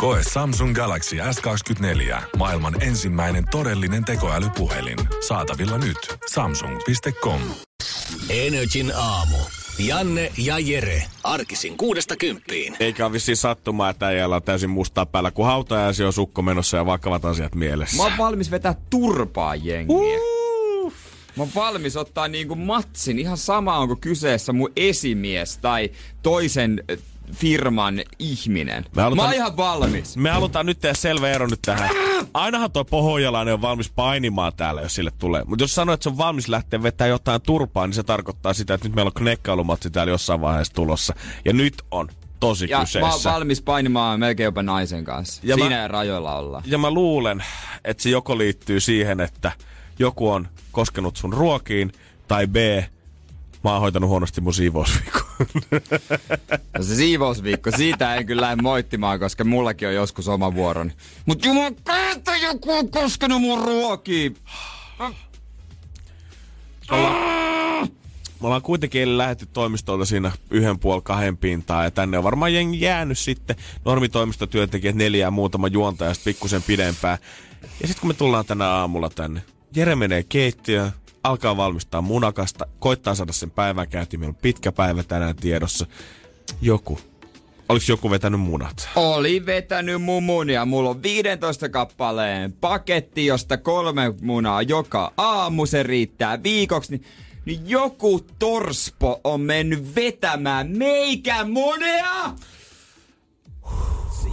Koe Samsung Galaxy S24. Maailman ensimmäinen todellinen tekoälypuhelin. Saatavilla nyt. Samsung.com. Energin aamu. Janne ja Jere. Arkisin kuudesta kymppiin. Eikä ole vissiin sattumaa, että äijällä on täysin mustaa päällä, kun hautajaisi on sukko menossa ja vakavat asiat mielessä. Mä oon valmis vetää turpaa jengiä. Uh. Mä oon valmis ottaa niinku matsin. Ihan sama onko kyseessä mun esimies tai toisen firman ihminen. Me halutaan, Mä oon ihan valmis. Me halutaan nyt tehdä selvä ero nyt tähän. Ainahan toi pohjalainen on valmis painimaan täällä, jos sille tulee. Mutta jos sanoo, että se on valmis lähteä vetää jotain turpaa, niin se tarkoittaa sitä, että nyt meillä on knekkailumatsi täällä jossain vaiheessa tulossa. Ja nyt on tosi ja kyseessä. mä oon valmis painimaan melkein jopa naisen kanssa. Ja Siinä mä, rajoilla olla. Ja mä luulen, että se joko liittyy siihen, että joku on koskenut sun ruokiin, tai B, mä oon hoitanut huonosti mun siivousviikon. No se siivousviikko, siitä en kyllä lähde moittimaan, koska mullakin on joskus oma vuoroni. Mut jumakauta joku on koskenut mun ruokiin. Me ollaan kuitenkin lähetty toimistolta siinä yhden puoli kahden pintaan ja tänne on varmaan jengi jäänyt sitten normitoimistotyöntekijät neljää muutama juonta ja pikkusen pidempään. Ja sitten kun me tullaan tänä aamulla tänne, Jere menee keittiöön, alkaa valmistaa munakasta, koittaa saada sen päivän käyntiin. Meillä on pitkä päivä tänään tiedossa. Joku. Oliko joku vetänyt munat? Oli vetänyt mun munia. Mulla on 15 kappaleen paketti, josta kolme munaa joka aamu. Se riittää viikoksi. Niin, niin joku torspo on mennyt vetämään meikä munea!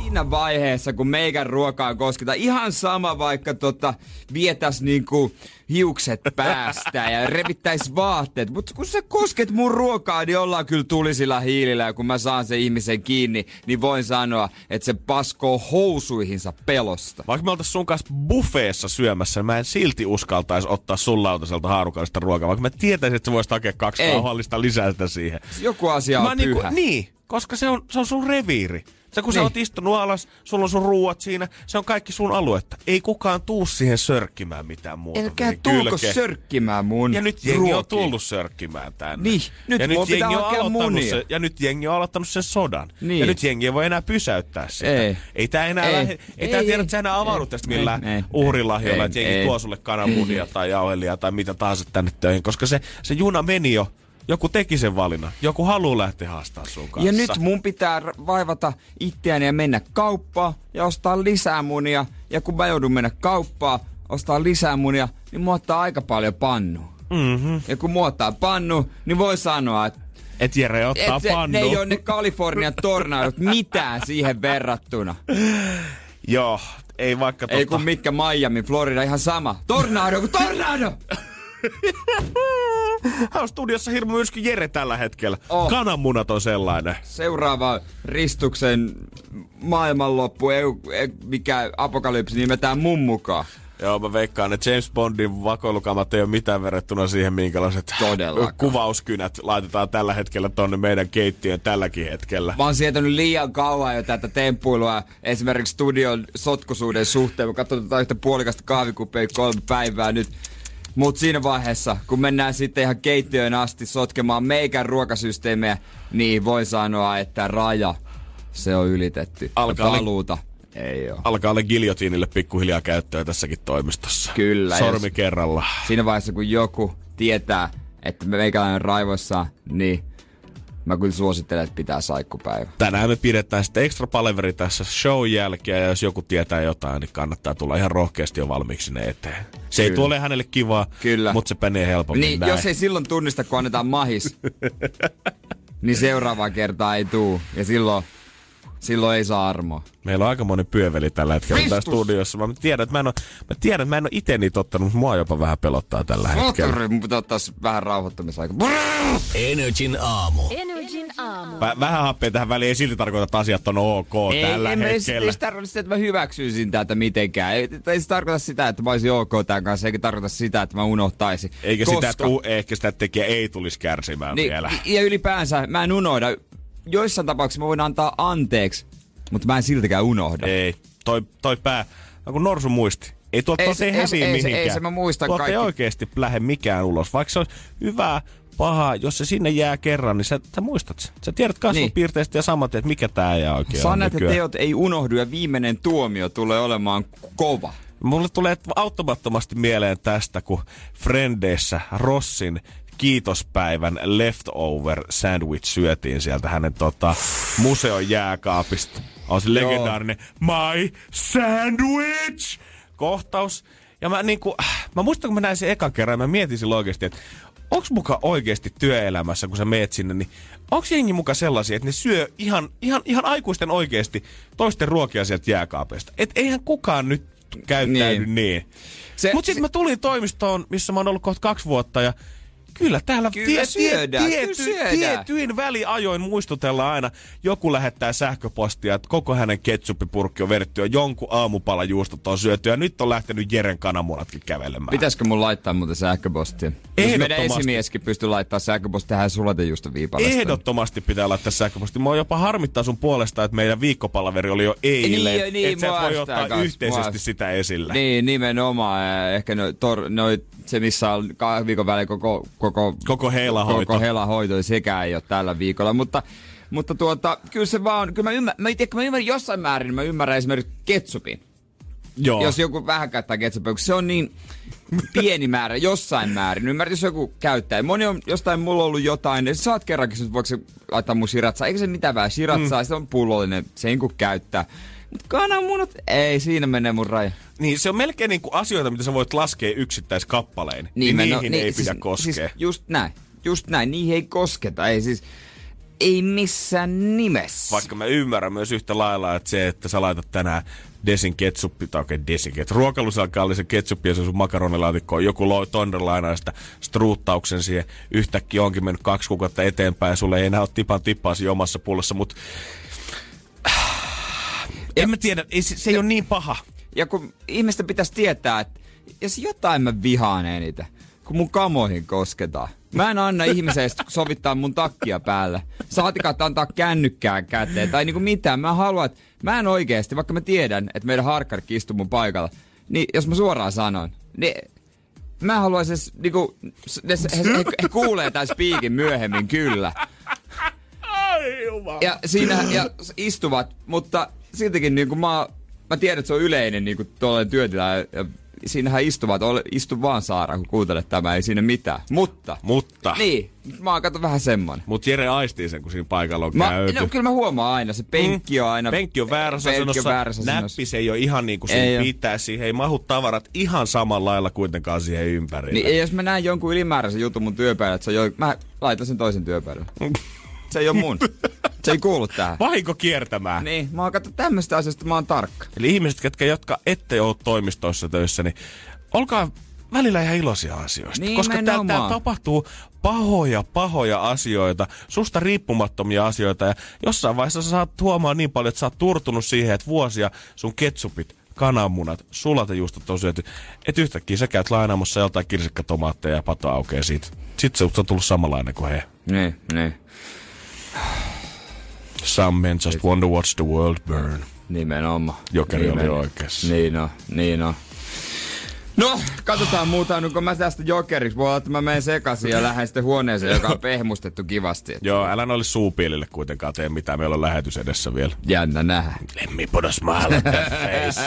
Siinä vaiheessa, kun meikän ruokaa kosketa, ihan sama vaikka tota, vietäs niinku hiukset päästä ja revittäis vaatteet. Mutta kun sä kosket mun ruokaa, niin ollaan kyllä tulisilla hiilillä. Ja kun mä saan sen ihmisen kiinni, niin voin sanoa, että se paskoo housuihinsa pelosta. Vaikka me oltais sun kanssa buffeessa syömässä, niin mä en silti uskaltaisi ottaa sun lautaselta haarukallista ruokaa. Vaikka mä tietäisin, että sä voisit hakea kaksi kauhallista lisää sitä siihen. Joku asia on mä pyhä. Niinku, niin, koska se on, se on sun reviiri. Sä kun niin. sä oot istunut alas, sulla on sun ruuat siinä, se on kaikki sun aluetta. Ei kukaan tuu siihen sörkkimään mitään muuta. Älkää tulko sörkkimään mun Ja nyt jengi ruokiin. on tullut sörkkimään tänne. Niin, nyt ja nyt jengi on se, Ja nyt jengi on aloittanut sen sodan. Niin. Ja nyt jengi ei voi enää pysäyttää sitä. Ei, ei tää enää, ei. Lähe, ei, ei tää tiedä, että sä enää avaudu tästä millään uhrilahjoilla, että jengi ei. tuo sulle kananmunia tai jauhelia tai mitä tahansa tänne töihin. Koska se, se juna meni jo joku teki sen valinnan. Joku haluaa lähteä haastamaan sun kanssa. Ja nyt mun pitää vaivata itseäni ja mennä kauppaan ja ostaa lisää munia. Ja kun mä joudun mennä kauppaan, ostaa lisää munia, niin mua ottaa aika paljon pannu. Mm-hmm. Ja kun mua ottaa pannu, niin voi sanoa, että et Jere ottaa et se, pannu. Ne ei ole ne Kalifornian tornaidot mitään siihen verrattuna. Joo, ei vaikka Ei kun mitkä Miami, Florida, ihan sama. Tornado, tornado! Hän on studiossa hirmu myrsky Jere tällä hetkellä. Oh. Kananmunat on sellainen. Seuraava ristuksen maailmanloppu, ei, ei, mikä apokalypsi nimetään mun mukaan. Joo, mä veikkaan, että James Bondin vakoilukamat ei ole mitään verrattuna siihen, minkälaiset Todellakaan. kuvauskynät laitetaan tällä hetkellä tonne meidän keittiön tälläkin hetkellä. Mä oon sietänyt liian kauan jo tätä temppuilua esimerkiksi studion sotkusuuden suhteen. Mä katsotaan yhtä puolikasta kahvikuppia kolme päivää nyt mutta siinä vaiheessa, kun mennään sitten ihan keittiöön asti sotkemaan meikän ruokasysteemejä, niin voi sanoa, että raja, se on ylitetty. Alkaa paluuta. Ei ole. Alkaa olla giljotiinille pikkuhiljaa käyttöä tässäkin toimistossa. Kyllä. Sormi kerralla. Siinä vaiheessa, kun joku tietää, että meikäläinen raivoissa, niin mä kyllä suosittelen, että pitää saikkupäivä. Tänään me pidetään sitten extra paleveri tässä show jälkeen, ja jos joku tietää jotain, niin kannattaa tulla ihan rohkeasti jo valmiiksi sinne eteen. Se kyllä. ei tuole hänelle kivaa, kyllä. mutta se penee helpommin Niin, näin. jos ei silloin tunnista, kun annetaan mahis, niin seuraavaa kertaa ei tuu. Ja silloin Silloin ei saa armoa. Meillä on aika moni pyöveli tällä hetkellä Kristus. tässä studiossa. Mä tiedän, että mä en ole, mä tiedän, että mä en ole itse niitä ottanut, mutta mua jopa vähän pelottaa tällä hetkellä. Mun pitää ottaa vähän rauhoittamisaika. Energin aamu. Energin aamu. Vä- vähän happea tähän väliin ei silti tarkoita, että asiat on ok Ei, tällä en, mä- ei, hetkellä. ei se tarkoita sitä, että mä hyväksyisin tätä mitenkään. Ei, ei se tarkoita sitä, että mä olisin ok tämän kanssa, eikä tarkoita sitä, että mä unohtaisin. Eikä Koska, sitä, että u- ehkä sitä tekijä ei tulisi kärsimään niin, vielä. Ja ylipäänsä mä en unohda. Joissain tapauksissa mä voin antaa anteeksi, mutta mä en siltikään unohda. Ei, toi, toi pää, on kuin norsu muisti. Ei tuolta Ei ei, se- ei ei häviä ei se- mihinkään. ei se, mä muistan tuolta ei kaikki. oikeesti lähde mikään ulos. Vaikka se on hyvä, paha, jos se sinne jää kerran, niin sä, sä muistat sen. Sä tiedät kasvupiirteistä ja samat, että mikä tää jää oikein on Sanat ja teot ei unohdu ja viimeinen tuomio tulee olemaan kova. Mulle tulee auttamattomasti mieleen tästä, kun Frendeissä Rossin kiitospäivän leftover sandwich syötiin sieltä hänen tota, museon jääkaapista. On se legendaarinen My Sandwich kohtaus. Ja mä niinku, mä muistan kun mä näin sen ekan kerran mä mietin silloin oikeesti, että onks muka oikeesti työelämässä, kun sä meet sinne, niin onks jengi muka sellaisia, että ne syö ihan, ihan, ihan aikuisten oikeesti toisten ruokia sieltä jääkaapeista? Et eihän kukaan nyt käyttäydy niin. niin. Se- Mutta sitten se- mä tulin toimistoon, missä mä oon ollut kohta kaksi vuotta ja Kyllä täällä Kyllä syödään, kyllä tiety, syödään. tietyin väliajoin muistutellaan aina. Joku lähettää sähköpostia, että koko hänen ketsuppipurkki on vedetty ja jonkun aamupalajuustot on syöty. Ja nyt on lähtenyt Jeren kananmunatkin kävelemään. Pitäisikö mun laittaa muuten sähköpostia? Jos meidän esimieskin pystyy laittaa sähköpostia tähän sulatejuusto viipalasta. Ehdottomasti pitää laittaa sähköposti. Mua jopa harmittaa sun puolesta, että meidän viikkopalaveri oli jo eilen. Niin, niin, että sä et voi ottaa kans, yhteisesti mua- sitä esillä. Niin, nimenomaan. Ehkä no, tor, no, se, missä on kahden viikon välein koko, koko, Koko heilahoito. koko helahoito, sekään ei ole tällä viikolla. Mutta, mutta tuota, kyllä se vaan, kyllä mä ymmärrän, mä, tiedä, mä ymmärrän jossain määrin, mä ymmärrän esimerkiksi ketsupin. Joo. Jos joku vähän käyttää ketsupia, kun se on niin pieni määrä, jossain määrin. Ymmärrät, jos joku käyttää. Moni on jostain, mulla ollut jotain, niin saat kerrankin, että voiko se laittaa mun shiratsaa. Eikä se mitään vähän shiratsaa, mm. se on pullollinen, se ei kun käyttää. Kananmunat, ei, siinä menee mun raja. Niin, se on melkein niinku asioita, mitä sä voit laskea yksittäiskappalein. Niin, mä- niihin no, ei siis, pidä koskea. Siis just näin, just näin, niihin ei kosketa. Ei siis, ei missään nimessä. Vaikka mä ymmärrän myös yhtä lailla, että se, että sä laitat tänään desin ketsuppi, tai oikein desin ketsuppi, ruokalusalkallisen ketsuppi ja se sun makaronilaatikkoon, joku loi sitä struuttauksen siihen, yhtäkkiä onkin mennyt kaksi kuukautta eteenpäin ja sulle ei enää ole tipan tippaa siinä omassa pullossa, mutta en mä tiedä, ei, se, se ei ole niin paha. Ja kun ihmisten pitäisi tietää, että jos jotain mä vihaan eniten, kun mun kamoihin kosketaan. Mä en anna ihmiselle sovittaa mun takkia päälle. Saatikaan että antaa kännykkään käteen tai niinku mitään. Mä haluan, että mä en oikeesti, vaikka mä tiedän, että meidän harkkarikki istuu mun paikalla, niin jos mä suoraan sanon, niin mä haluaisin, niinku, ne, he, he, he, kuulee tämän spiikin myöhemmin, kyllä. Ja siinä ja istuvat, mutta siltikin niin kuin mä, mä tiedän, että se on yleinen niin kuin tuollainen työtila. Ja, siinähän istuvat, ole, istu vaan Saara, kun kuuntelet tämä, ei siinä mitään. Mutta, Mutta, niin, mä oon kato vähän semmonen. mut Jere aistii sen, kun siinä paikalla on Mä, käyty. no, kyllä mä huomaan aina, se penkki on aina... Penkki on väärässä penkki on väärässä näppi se ei ole ihan niin kuin Ei pitää, siihen ei mahu tavarat ihan samalla lailla kuitenkaan siihen ympärille. Niin, jos mä näen jonkun ylimääräisen jutun mun työpäällä, että se on jo, mä laitan sen toisen työpäälle. Se ei ole mun. Se ei kuulu tähän. Vahinko kiertämään. Niin, mä oon katso tämmöistä asiasta, mä oon tarkka. Eli ihmiset, ketkä, jotka ette ole toimistoissa töissä, niin olkaa välillä ihan iloisia asioista. Koska täällä, täällä tapahtuu pahoja, pahoja asioita, susta riippumattomia asioita. Ja jossain vaiheessa sä saat huomaa niin paljon, että sä oot turtunut siihen, että vuosia sun ketsupit, kananmunat, sulatejuustot on syöty. Että yhtäkkiä sä käyt lainaamassa jotain kirsikkatomaatteja ja pato aukeaa siitä. Sitten se on tullut samanlainen kuin he. Niin, niin. Some men just want to watch the world burn. Nimenomaan. Jokeri oli Nimen- oikeassa. Niin on, niin on. No, katsotaan muuta, no kun mä tästä jokeriksi, voi olla, että mä menen sekaisin ja lähden sitten huoneeseen, joka on pehmustettu kivasti. Joo, älä noille suupielille kuitenkaan tee mitään, meillä on lähetys edessä vielä. Jännä nähdä. Let me put a smile on that face.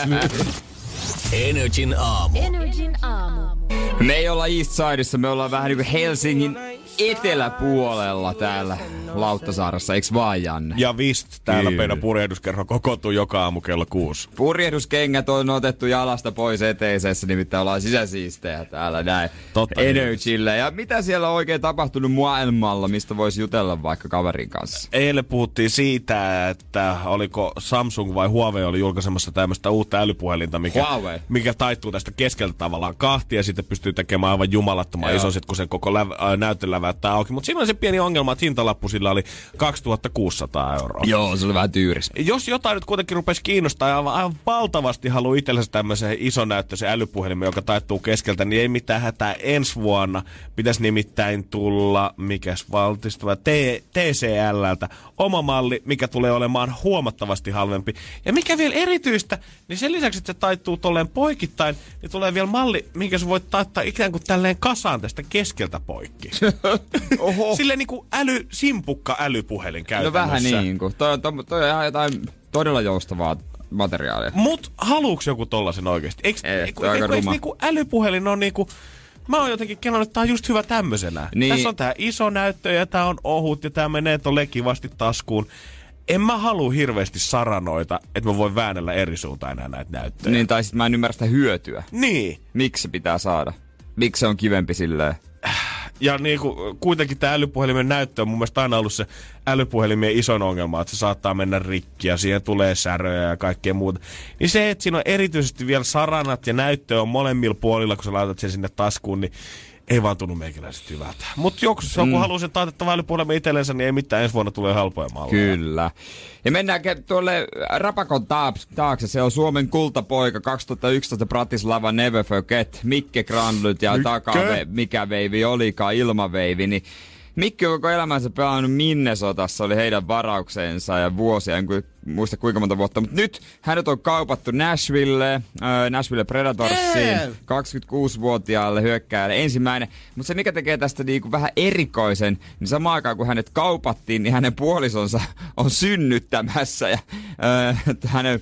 Energin aamu. Energin aamu. Me ei olla East Sideissa, me ollaan vähän niinku Helsingin eteläpuolella täällä Lauttasaarassa, eiks vaan Janne? Ja vist, täällä meidän purjehduskerho kokoontuu joka aamu kello kuusi. Purjehduskengät on otettu jalasta pois eteisessä, nimittäin ollaan sisäsiistejä täällä näin. Totta Energillä. Ja mitä siellä on oikein tapahtunut maailmalla, mistä voisi jutella vaikka kaverin kanssa? Eilen puhuttiin siitä, että oliko Samsung vai Huawei oli julkaisemassa tämmöistä uutta älypuhelinta, mikä, Huawei. mikä taittuu tästä keskeltä tavallaan kahtia ja sitten pystyy tekemään aivan jumalattoman Joo. iso, sit kun se koko läv- äh, näytön välttää auki. Mutta siinä oli se pieni ongelma, että hintalappu sillä oli 2600 euroa. Joo, se oli vähän tyyris. Jos jotain nyt kuitenkin rupesi kiinnostaa ja aivan, aivan valtavasti haluaa itsellensä tämmöisen isonäyttöisen älypuhelimen, joka taittuu keskeltä, niin ei mitään hätää ensi vuonna. Pitäisi nimittäin tulla, mikäs valtistuva, T- TCLltä oma malli, mikä tulee olemaan huomattavasti halvempi. Ja mikä vielä erityistä, niin sen lisäksi, että se taittuu tolleen poikittain, niin tulee vielä malli, minkä sä voit taittaa ikään kuin tälleen kasaan tästä keskeltä poikki. Oho. Silleen niin kuin äly, simpukka älypuhelin No käytännössä. vähän niin kuin. Toi, on- toi, toi on ihan jotain todella joustavaa materiaalia. Mut haluuks joku tollasen oikeesti? Eiks, Ei, eiku, eiku, eiks ruma. niinku älypuhelin on niinku... Mä oon jotenkin kelannut, että tää on just hyvä tämmöisenä. Niin. Tässä on tää iso näyttö ja tää on ohut ja tää menee tolle kivasti taskuun. En mä halua hirveästi saranoita, että mä voin väännellä eri suuntaan enää näitä näyttöjä. Niin, tai sit mä en ymmärrä sitä hyötyä. niin. Miksi se pitää saada? Miksi se on kivempi silleen? Ja niinku, kuitenkin tämä älypuhelimen näyttö on mun mielestä aina ollut se älypuhelimien isoin ongelma, että se saattaa mennä rikki ja siihen tulee säröjä ja kaikkea muuta. Niin se, että siinä on erityisesti vielä saranat ja näyttö on molemmilla puolilla, kun sä laitat sen sinne taskuun, niin ei vaan tunnu meikäläiset hyvältä. Mutta jos joku mm. haluaa sen taitettaa älypuhelimen itsellensä, niin ei mitään, ensi vuonna tulee halpoja malleja. Kyllä. Ja mennään tuolle Rapakon taaks- taakse. Se on Suomen kultapoika 2011 Bratislava Never Forget. Mikke Granlund ja Mikke. takave, mikä veivi olikaan, ilmaveivi. Niin Mikki on koko elämänsä pelannut Minnesotassa, oli heidän varauksensa ja vuosia, en muista kuinka monta vuotta. Mutta nyt hänet on kaupattu Nashville, äh, Nashville Predatorsiin, 26-vuotiaalle hyökkääjälle ensimmäinen. Mutta se mikä tekee tästä niinku vähän erikoisen, niin samaan aikaan kun hänet kaupattiin, niin hänen puolisonsa on synnyttämässä ja äh, hänen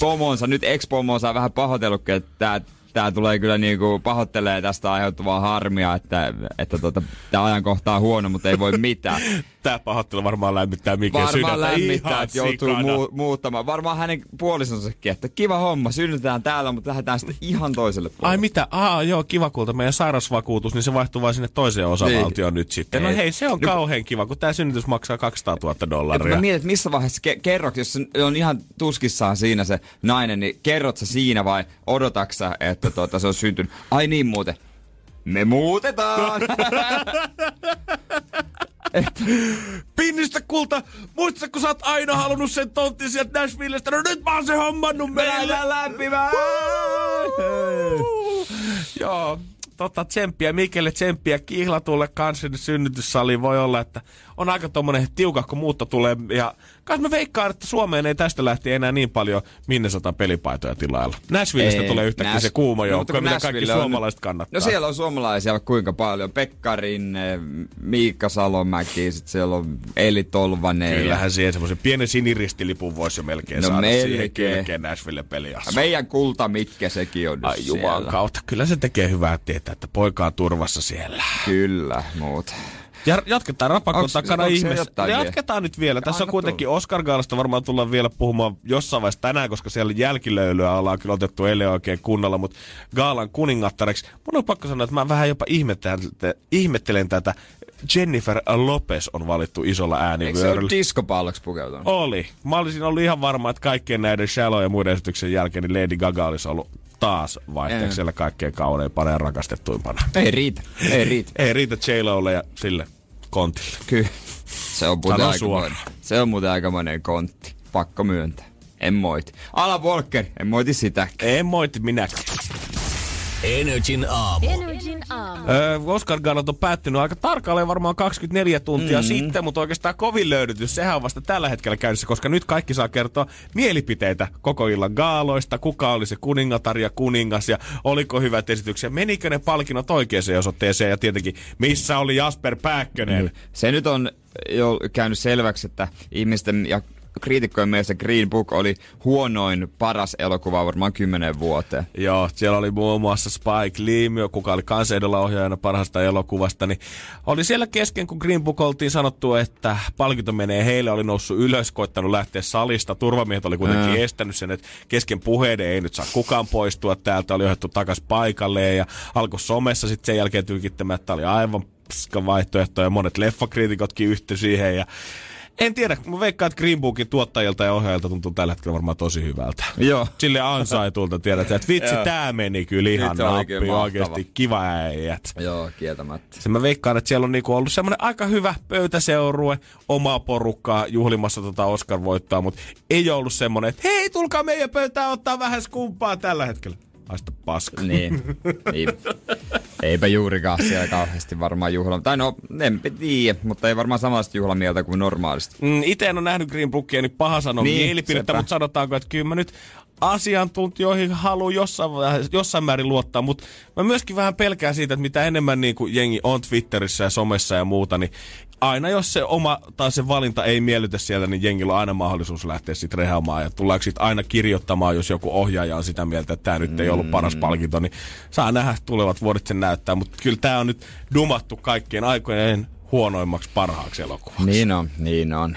pomonsa, nyt ex-pomonsa on vähän pahoitellutkin, että tää, tää tulee kyllä niinku pahoittelee tästä aiheutuvaa harmia, että, että tota, tämä ajankohta on huono, mutta ei voi mitään. Tää pahoittelu varmaan lämmittää Miken Varmaan sydäntä lämmittää, ihan että joutuu muu- muuttamaan. Varmaan hänen puolisonsakin, että kiva homma, synnytään täällä, mutta lähdetään sitten ihan toiselle puolelle. Ai mitä? Aa, joo, kiva kulta. Meidän sairausvakuutus, niin se vaihtuu vain sinne toiseen osavaltioon nyt sitten. No Ei. hei, se on No- kauhean kiva, kun tämä synnytys maksaa 200 000 Että dollaria. mä mietin, että missä vaiheessa ke- kerroks, jos on ihan tuskissaan siinä se nainen, niin kerrot sä siinä vai odotaksä, että tuota, se on syntynyt? Ai niin muuten. Me muutetaan! Pinnistä kulta, muista kun sä oot aina halunnut sen tontin sieltä Nashvillestä, no nyt mä oon se hommannut meille. Meillä lämpimään! Joo, tota tsemppiä Mikelle, tsemppiä kihlatulle kanssa niin synnytyssaliin voi olla, että on aika tommonen tiukahko muutto tulee. Ja kai mä veikkaan, että Suomeen ei tästä lähti enää niin paljon Minnesota pelipaitoja tilailla. Nashvillestä Ei, tulee yhtäkkiä Nash- se kuuma No, joukko, kun mitä kaikki on- suomalaiset kannattaa. No siellä on suomalaisia kuinka paljon. Pekka Rinne, Miikka Salomäki, sit siellä on Eli Tolvanen. ja- Kyllähän siihen semmoisen pienen siniristilipun voisi jo melkein No saada siihen melkein. kylkeen Nashville peliassa. Meidän kulta mitkä sekin on Ai juman kautta. Kyllä se tekee hyvää tietää, että poika on turvassa siellä. Kyllä, muuta. Ja jatketaan rapakon takana ihmeessä. Jatketaan nyt vielä. Tässä on kuitenkin tulla. Oscar Gaalasta varmaan tullaan vielä puhumaan jossain vaiheessa tänään, koska siellä jälkilöylyä ollaan kyllä otettu eilen oikein kunnolla, mutta Gaalan kuningattareksi. Mun on pakko sanoa, että mä vähän jopa ihmettelen, ihmettelen tätä. Jennifer Lopez on valittu isolla Eikö se äänivyöryllä. diskopalloksi pukeutunut? Oli. Mä olisin ollut ihan varma, että kaikkien näiden Shallow ja muiden esityksen jälkeen niin Lady Gaga olisi ollut taas vaihteeksi siellä kaikkein kauneimpana ja rakastettuimpana. Ei riitä, ei riitä. Ei riitä J-Lolle ja sille kontille. Kyllä. Se on muuten aikamoinen. Se on muuten aikamoinen kontti. Pakko myöntää. En moiti. Alan Walker, en moiti sitä. En moiti minäkään. Energin aamu. Energin aamu. Öö, Oscar Gannat on päättynyt aika tarkalleen varmaan 24 tuntia mm. sitten, mutta oikeastaan kovin löydytys, sehän on vasta tällä hetkellä käynnissä, koska nyt kaikki saa kertoa mielipiteitä koko illan gaaloista, kuka oli se kuningatar ja kuningas ja oliko hyvät esityksiä, menikö ne palkinnot oikeaan osoitteeseen ja tietenkin missä oli Jasper Pääkkönen. Se nyt on jo käynyt selväksi, että ihmisten ja kriitikkojen mielestä Green Book oli huonoin paras elokuva varmaan kymmenen vuoteen. Joo, siellä oli muun muassa Spike Lee, kuka oli kansanedolla ohjaajana parhaasta elokuvasta, niin oli siellä kesken, kun Green Book oltiin sanottu, että palkinto menee heille, oli noussut ylös, koittanut lähteä salista, turvamiehet oli kuitenkin Ää. estänyt sen, että kesken puheiden ei nyt saa kukaan poistua täältä, oli ohjattu takas paikalleen ja alkoi somessa sitten sen jälkeen tykittämään, että oli aivan paska vaihtoehto ja monet leffakriitikotkin yhtyi siihen ja En tiedä, mä veikkaan, että Green Bookin tuottajilta ja ohjaajilta tuntuu tällä hetkellä varmaan tosi hyvältä. Joo. Sille ansaitulta tiedät, että vitsi, tää meni kyllä ihan nappi, oikeesti kiva äijät. Joo, kieltämättä. Se mä veikkaan, että siellä on niinku ollut semmoinen aika hyvä pöytäseurue, omaa porukkaa juhlimassa tota Oscar-voittoa, mutta ei ollut semmoinen, että hei, tulkaa meidän pöytään ottaa vähän skumpaa tällä hetkellä. Haista paska. Niin. niin. Eipä juurikaan siellä kauheasti varmaan juhla. Tai no, en tiedä, mutta ei varmaan samanlaista juhlamieltä kuin normaalisti. Mm, itse en ole nähnyt Green Bookia, niin paha sanoa niin, mielipidettä, sepä. mutta sanotaanko, että kyllä mä nyt asiantuntijoihin haluan jossain, jossain määrin luottaa, mutta mä myöskin vähän pelkään siitä, että mitä enemmän niin kuin jengi on Twitterissä ja somessa ja muuta, niin aina jos se oma tai se valinta ei miellytä sieltä, niin jengillä on aina mahdollisuus lähteä sitten rehaamaan ja tullaanko sitten aina kirjoittamaan, jos joku ohjaaja on sitä mieltä, että tämä nyt ei ollut paras palkinto, niin saa nähdä tulevat vuodet sen näyttää, mutta kyllä tämä on nyt dumattu kaikkien aikojen huonoimmaksi parhaaksi elokuvaksi. Niin on, niin on.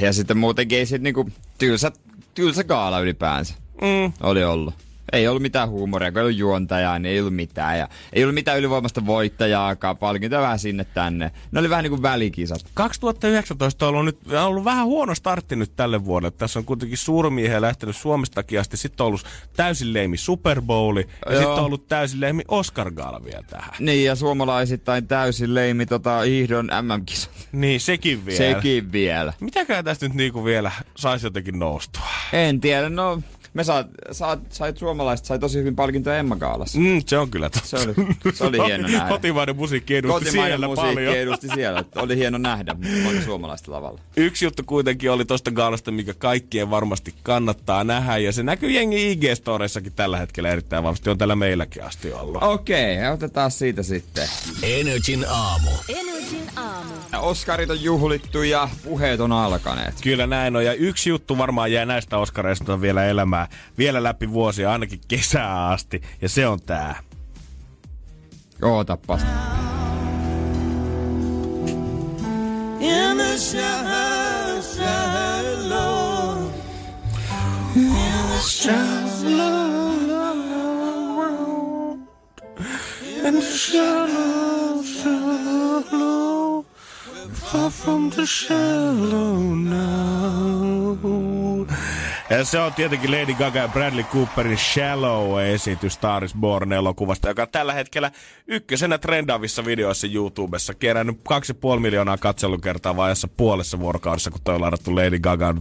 Ja sitten muutenkin ei sit niinku tylsä, tylsä gaala ylipäänsä. Mm. Oli ollut. Ei ollut mitään huumoria, kun ei ollut juontajaa, niin ei ollut mitään. Ja ei ollut mitään ylivoimasta voittajaakaan, palkintoja vähän sinne tänne. Ne oli vähän niin kuin välikisat. 2019 on ollut, nyt, on ollut vähän huono startti nyt tälle vuodelle. Tässä on kuitenkin suurmiehiä lähtenyt Suomestakin asti. Sitten on ollut täysin leimi Super Bowli ja Joo. sitten on ollut täysin leimi Oscar Gala vielä tähän. Niin, ja suomalaisittain täysin leimi tota hiihdon MM-kisat. Niin, sekin vielä. Sekin vielä. Mitäkään tästä nyt niinku vielä saisi jotenkin noustua? En tiedä, no me saat, saat, sait suomalaiset sai tosi hyvin palkintoja Emma Gaalassa. Mm, se on kyllä totta. Se oli, se oli hieno nähdä. Kotimainen musiikki edusti Kotimainen siellä musiikki paljon. edusti siellä. Oli hieno nähdä monta suomalaista lavalla. Yksi juttu kuitenkin oli tosta gaalasta, mikä kaikkien varmasti kannattaa nähdä. Ja se näkyy jengi IG-storeissakin tällä hetkellä erittäin vahvasti. On täällä meilläkin asti ollut. Okei, okay, otetaan siitä sitten. Energin aamu. Energin aamu. Oskarit on juhlittu ja puheet on alkaneet. Kyllä näin on. Ja yksi juttu varmaan jää näistä Oscareista vielä elämää vielä läpi vuosia, ainakin kesää asti. Ja se on tää. and shallow, shallow. Far from the shallow now. Ja se on tietenkin Lady Gaga ja Bradley Cooperin Shallow-esitys Star is Born-elokuvasta, joka on tällä hetkellä ykkösenä trendaavissa videoissa YouTubessa. Kerännyt 2,5 miljoonaa katselukertaa vajassa puolessa vuorokaudessa, kun toi on ladattu Lady Gagan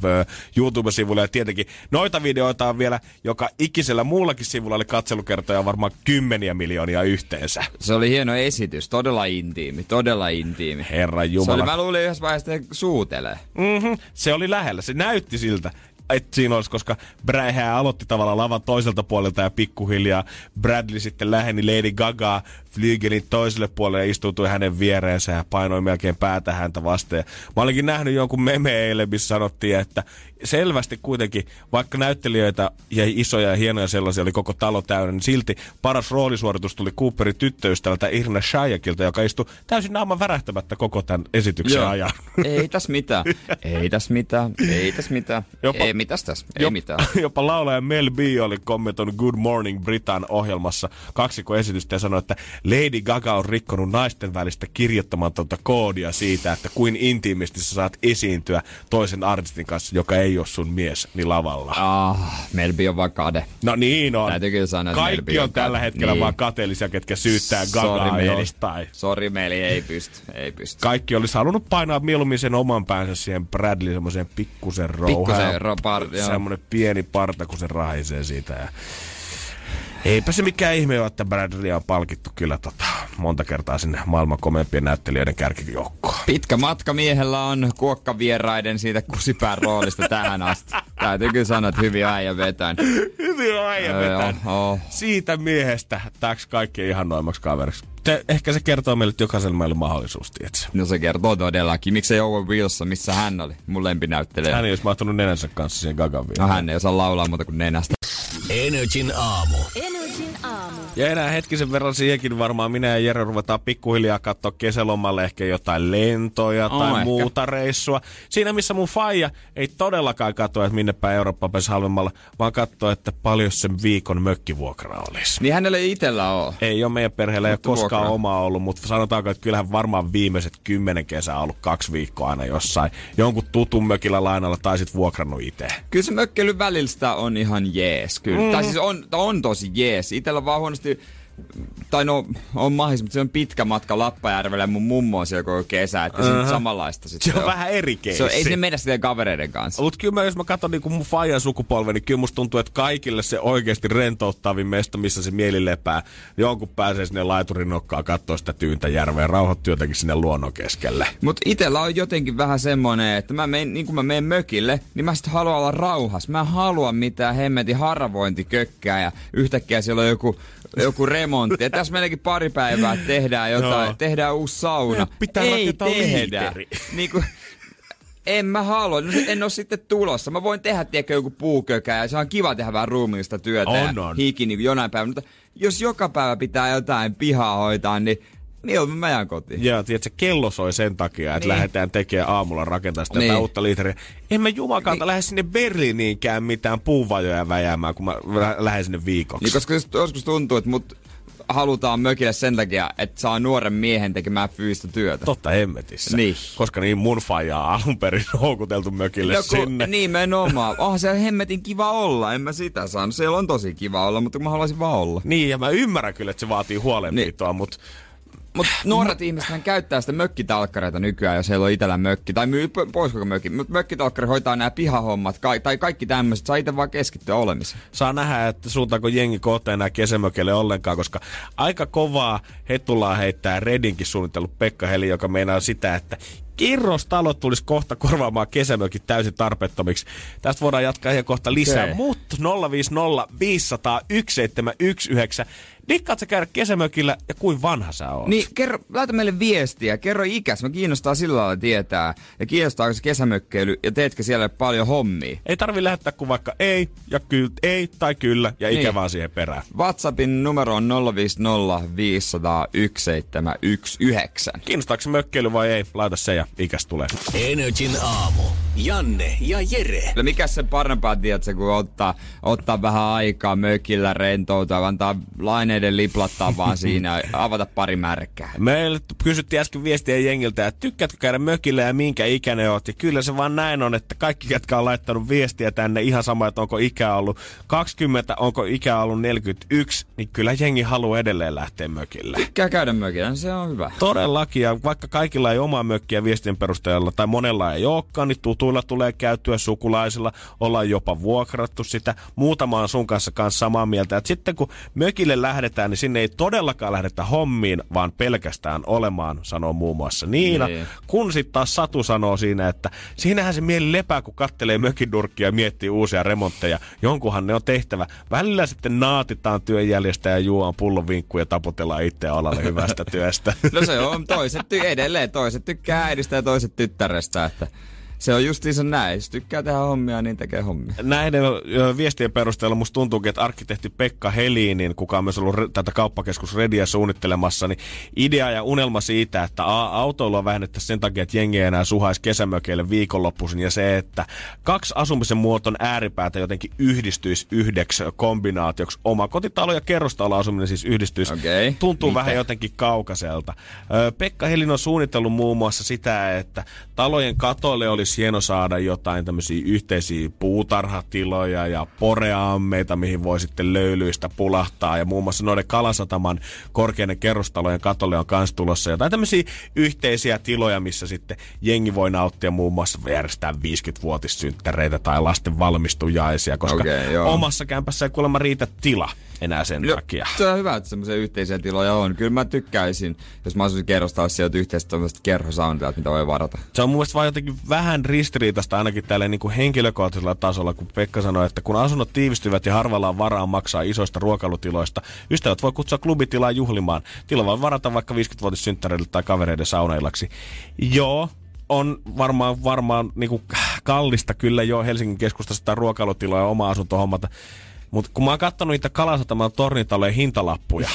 YouTube-sivulle. Ja tietenkin noita videoita on vielä joka ikisellä muullakin sivulla, eli katselukertoja on varmaan kymmeniä miljoonia yhteensä. Se oli hieno esitys, todella intiimi, todella intiimi. Herran Se oli, Jumala. mä luulin yhdessä vaiheessa, että suutelee. Mm-hmm. Se oli lähellä. Se näytti siltä, että siinä olisi, koska Brad hän aloitti tavallaan lavan toiselta puolelta ja pikkuhiljaa Bradley sitten läheni Lady Gaga Flygelin toiselle puolelle ja istuutui hänen viereensä ja painoi melkein päätä häntä vasten. Mä olinkin nähnyt jonkun meme eilen, missä sanottiin, että selvästi kuitenkin, vaikka näyttelijöitä ja isoja ja hienoja sellaisia oli koko talo täynnä, niin silti paras roolisuoritus tuli Cooperin tyttöystävältä Irna Shayakilta, joka istui täysin naaman värähtämättä koko tämän esityksen Joo. ajan. Ei täs mitään. Ei täs mitään. Ei täs mitään. Jopa- Ei mitäs täs. Ei Jop- mitään. Jopa laulaja Mel B oli kommentoinut Good Morning Britan ohjelmassa kaksikko esitystä ja sanoi, että Lady Gaga on rikkonut naisten välistä kirjoittamatonta koodia siitä, että kuin intiimisti sä saat esiintyä toisen artistin kanssa, joka ei ole sun mies, niin lavalla. Ah, Melbi on vaan kade. No niin on. Täytyy kyllä sanoa, että Kaikki on on tällä hetkellä Niin. vaan kateellisia, ketkä syyttää Gagaa Meli. jostain. Sori Meli, ei pysty. Ei pysty. Kaikki olisi halunnut painaa mieluummin sen oman päänsä siihen Bradley semmoiseen pikkusen rouhaan. Pikkusen ro- par- joo. Semmoinen pieni parta, kun se rahisee siitä. Ja... Eipä se mikään ihme ole, että Bradley on palkittu kyllä tota, monta kertaa sinne maailman komeimpien näyttelijöiden kärkijoukkoon. Pitkä matka miehellä on kuokkavieraiden siitä kusipään roolista tähän asti. Täytyy kyllä sanoa, että hyvin äijä vetän. Hyvin Joo, vetän. joo. Siitä miehestä täks kaikki ihannoimmaksi kaveriksi. Se, ehkä se kertoo meille, että jokaisella meillä on mahdollisuus, tietsä. No se kertoo todellakin. Miksei Owen Wilson, missä hän oli? Mun lempinäyttelijä. Hän ei olisi mahtunut nenänsä kanssa siihen Gagan No hän ei osaa laulaa muuta kuin nenästä. Energin aamu. Energin aamu. Ja enää hetkisen verran siihenkin varmaan minä ja Jere ruvetaan pikkuhiljaa katsoa kesälomalle ehkä jotain lentoja Oh, tai ehkä. muuta reissua. Siinä missä mun faija ei todellakaan katso, että minne päin Eurooppa pääsi halvemmalla, vaan katsoo, että paljon sen viikon mökkivuokra olisi. Niin hänellä ei itellä ole. Ei ole meidän perheellä ei ole koskaan vuokraa. omaa ollut, mutta sanotaanko, että kyllähän varmaan viimeiset kymmenen kesää ollut kaksi viikkoa aina jossain. Jonkun tutun mökillä lainalla tai sit vuokrannut itse. Kyllä se mökkeily välillä sitä on ihan jees, kyllä. Mm. Tai siis on, on tosi jees. Itellä vaan huonosti, to tai no on mahis, mutta se on pitkä matka Lappajärvelle mun mummo on siellä koko kesä, että se on samanlaista sitten. Se on vähän eri keissi. Se on, ei se mennä sitten kavereiden kanssa. Mutta kyllä mä, jos mä katson niin mun faijan sukupolven, niin kyllä musta tuntuu, että kaikille se oikeasti rentouttavin mesta, missä se mieli lepää. Jonkun pääsee sinne laiturin nokkaan katsoa sitä tyyntä järveä ja rauhoittuu jotenkin sinne luonnon keskelle. Mutta itellä on jotenkin vähän semmonen, että mä menen, niin kun mä menen mökille, niin mä sitten haluan olla rauhas. Mä en halua mitään hemmetin haravointikökkää ja yhtäkkiä siellä on joku, joku remontti. Ja tässä meilläkin pari päivää että tehdään jotain, Joo. tehdään uusi sauna. Pitää Ei rakentaa tehdä. liiteri. Niin kuin, en mä halua, no, en ole sitten tulossa. Mä voin tehdä, tiedätkö, joku puukökä ja se on kiva tehdä vähän ruumiillista työtä On, ja on. hiki niin jonain päivänä. Mutta jos joka päivä pitää jotain pihaa hoitaa, niin mieluummin mä jään kotiin. Ja tiedätkö, kello soi sen takia, että Niin. lähdetään tekemään aamulla rakentaa sitä Niin. uutta liiteriä. En mä jumakalta niin. lähde sinne Berliiniinkään mitään puuvajoja väjäämään, kun mä lä- lähden sinne viikoksi. Niin koska jos- joskus tuntuu, että mut halutaan mökille sen takia, että saa nuoren miehen tekemään fyysistä työtä. Totta hemmetissä. Niin. Koska niin mun faijaa alun perin houkuteltu mökille No, kun, sinne. nimenomaan. Onhan se hemmetin kiva olla, en mä sitä saanut. Siellä on tosi kiva olla, mutta mä haluaisin vaan olla. Niin, ja mä ymmärrän kyllä, että se vaatii huolenpitoa, niin. mutta Mutta nuoret ihmiset käyttää sitä mökkitalkkareita nykyään, jos heillä on itellä mökki. Tai myy po- pois koko mökki. Mutta mökkitalkkari hoitaa nämä pihahommat ka- tai kaikki tämmöiset. Saa itse vaan keskittyä olemiseen. saa nähdä, että suuntaako jengi kohta enää kesämökille ollenkaan, koska aika kovaa hetulaa heittää Redinkin suunnitellut Pekka Heli, joka meinaa sitä, että kerrostalot tulisi kohta korvaamaan kesämökit täysin tarpeettomiksi. Tästä voidaan jatkaa ihan kohta lisää, Okei. mutta 050 500 1719. Dikkaat sä käydä kesämökillä ja kuin vanha sä oot? Niin, kerro, laita meille viestiä, kerro ikäs, mä kiinnostaa sillä lailla tietää. Ja kiinnostaako se kesämökkeily ja teetkö siellä paljon hommia? Ei tarvi lähettää kuin vaikka ei ja kyllä, ei tai kyllä ja ikä Niin. vaan siihen perään. WhatsAppin numero on 050 500 1719. Kiinnostaako se mökkeily vai ei? Laita se ja ikäs tulee. Energin aamu. Janne ja Jere. Ja mikä se parempaa, tiedätkö, kun ottaa, ottaa vähän aikaa mökillä rentoutua, antaa laineiden liplattaa vaan siinä avata pari märkää. Meille kysyttiin äsken viestiä jengiltä, että tykkäätkö käydä mökillä ja minkä ikäinen oot. Ja kyllä se vaan näin on, että kaikki, jotka on laittanut viestiä tänne, ihan sama, että onko ikä ollut 20, onko ikä ollut 41, niin kyllä jengi haluaa edelleen lähteä mökille. Tykkää käydä mökillä, se on hyvä. Todellakin, ja vaikka kaikilla ei omaa mökkiä viestien perusteella, tai monella ei olekaan, niin tutuilla tulee käytyä sukulaisilla, ollaan jopa vuokrattu sitä. Muutama on sun kanssa kanssa samaa mieltä, että sitten kun mökille lähdetään, niin sinne ei todellakaan lähdetä hommiin, vaan pelkästään olemaan, sanoo muun muassa Niina. Niin. Kun sitten taas Satu sanoo siinä, että siinähän se mieli lepää, kun kattelee mökin nurkkia ja miettii uusia remontteja. Jonkunhan ne on tehtävä. Välillä sitten naatitaan työnjäljestä ja juomaan pullon vinkkuja ja taputellaan itseä alalle hyvästä työstä. No se on toiset ty- edelleen, toiset tykkää äidistä ja toiset tyttärestä, että se on justiinsa näin. Jos tykkää tehdä hommia, niin tekee hommia. Näiden viestien perusteella musta tuntuukin, että arkkitehti Pekka Helinin, kuka on myös ollut tätä kauppakeskus Redia suunnittelemassa, niin idea ja unelma siitä, että a, autoilua vähennettäisiin sen takia, että jengi ei enää suhaisi kesämökeille viikonloppuisin ja se, että kaksi asumisen muoton ääripäätä jotenkin yhdistyisi yhdeksi kombinaatioksi. Oma kotitalo ja kerrostaloasuminen siis yhdistyisi. Okei. Tuntuu Miten? vähän jotenkin kaukaiselta. Pekka Helin on suunnitellut muun muassa sitä, että talojen katoille olisi hieno saada jotain tämmöisiä yhteisiä puutarhatiloja ja poreammeita, mihin voi sitten löylyistä pulahtaa. Ja muun muassa noiden Kalasataman korkeiden kerrostalojen katolle on kans tulossa jotain tämmöisiä yhteisiä tiloja, missä sitten jengi voi nauttia muun muassa järjestää 50-vuotissynttäreitä tai lasten valmistujaisia, koska joo. omassa kämpässä ei kuulemma riitä tila enää sen Joo, takia. Se on hyvä, että semmoisia yhteisiä tiloja on. Kyllä mä tykkäisin, jos mä asuisin kerrostalossa sieltä yhteistä tämmöistä kerhosauntia, mitä voi varata. Se on mun mielestä vaan jotenkin vähän ristiriitasta ainakin tällä niin kuin henkilökohtaisella tasolla, kun Pekka sanoi, että kun asunnot tiivistyvät ja harvalla on varaa maksaa isoista ruokailutiloista, ystävät voi kutsua klubitilaa juhlimaan. Tila voi varata vaikka 50-vuotissynttärille tai kavereiden saunaillaksi. Joo, on varmaan, varmaan niin kuin kallista kyllä jo Helsingin keskustassa tai ruokailutiloja oma asunto hommata. Mutta kun mä oon katsonut niitä Kalasataman tornitalojen hintalappuja,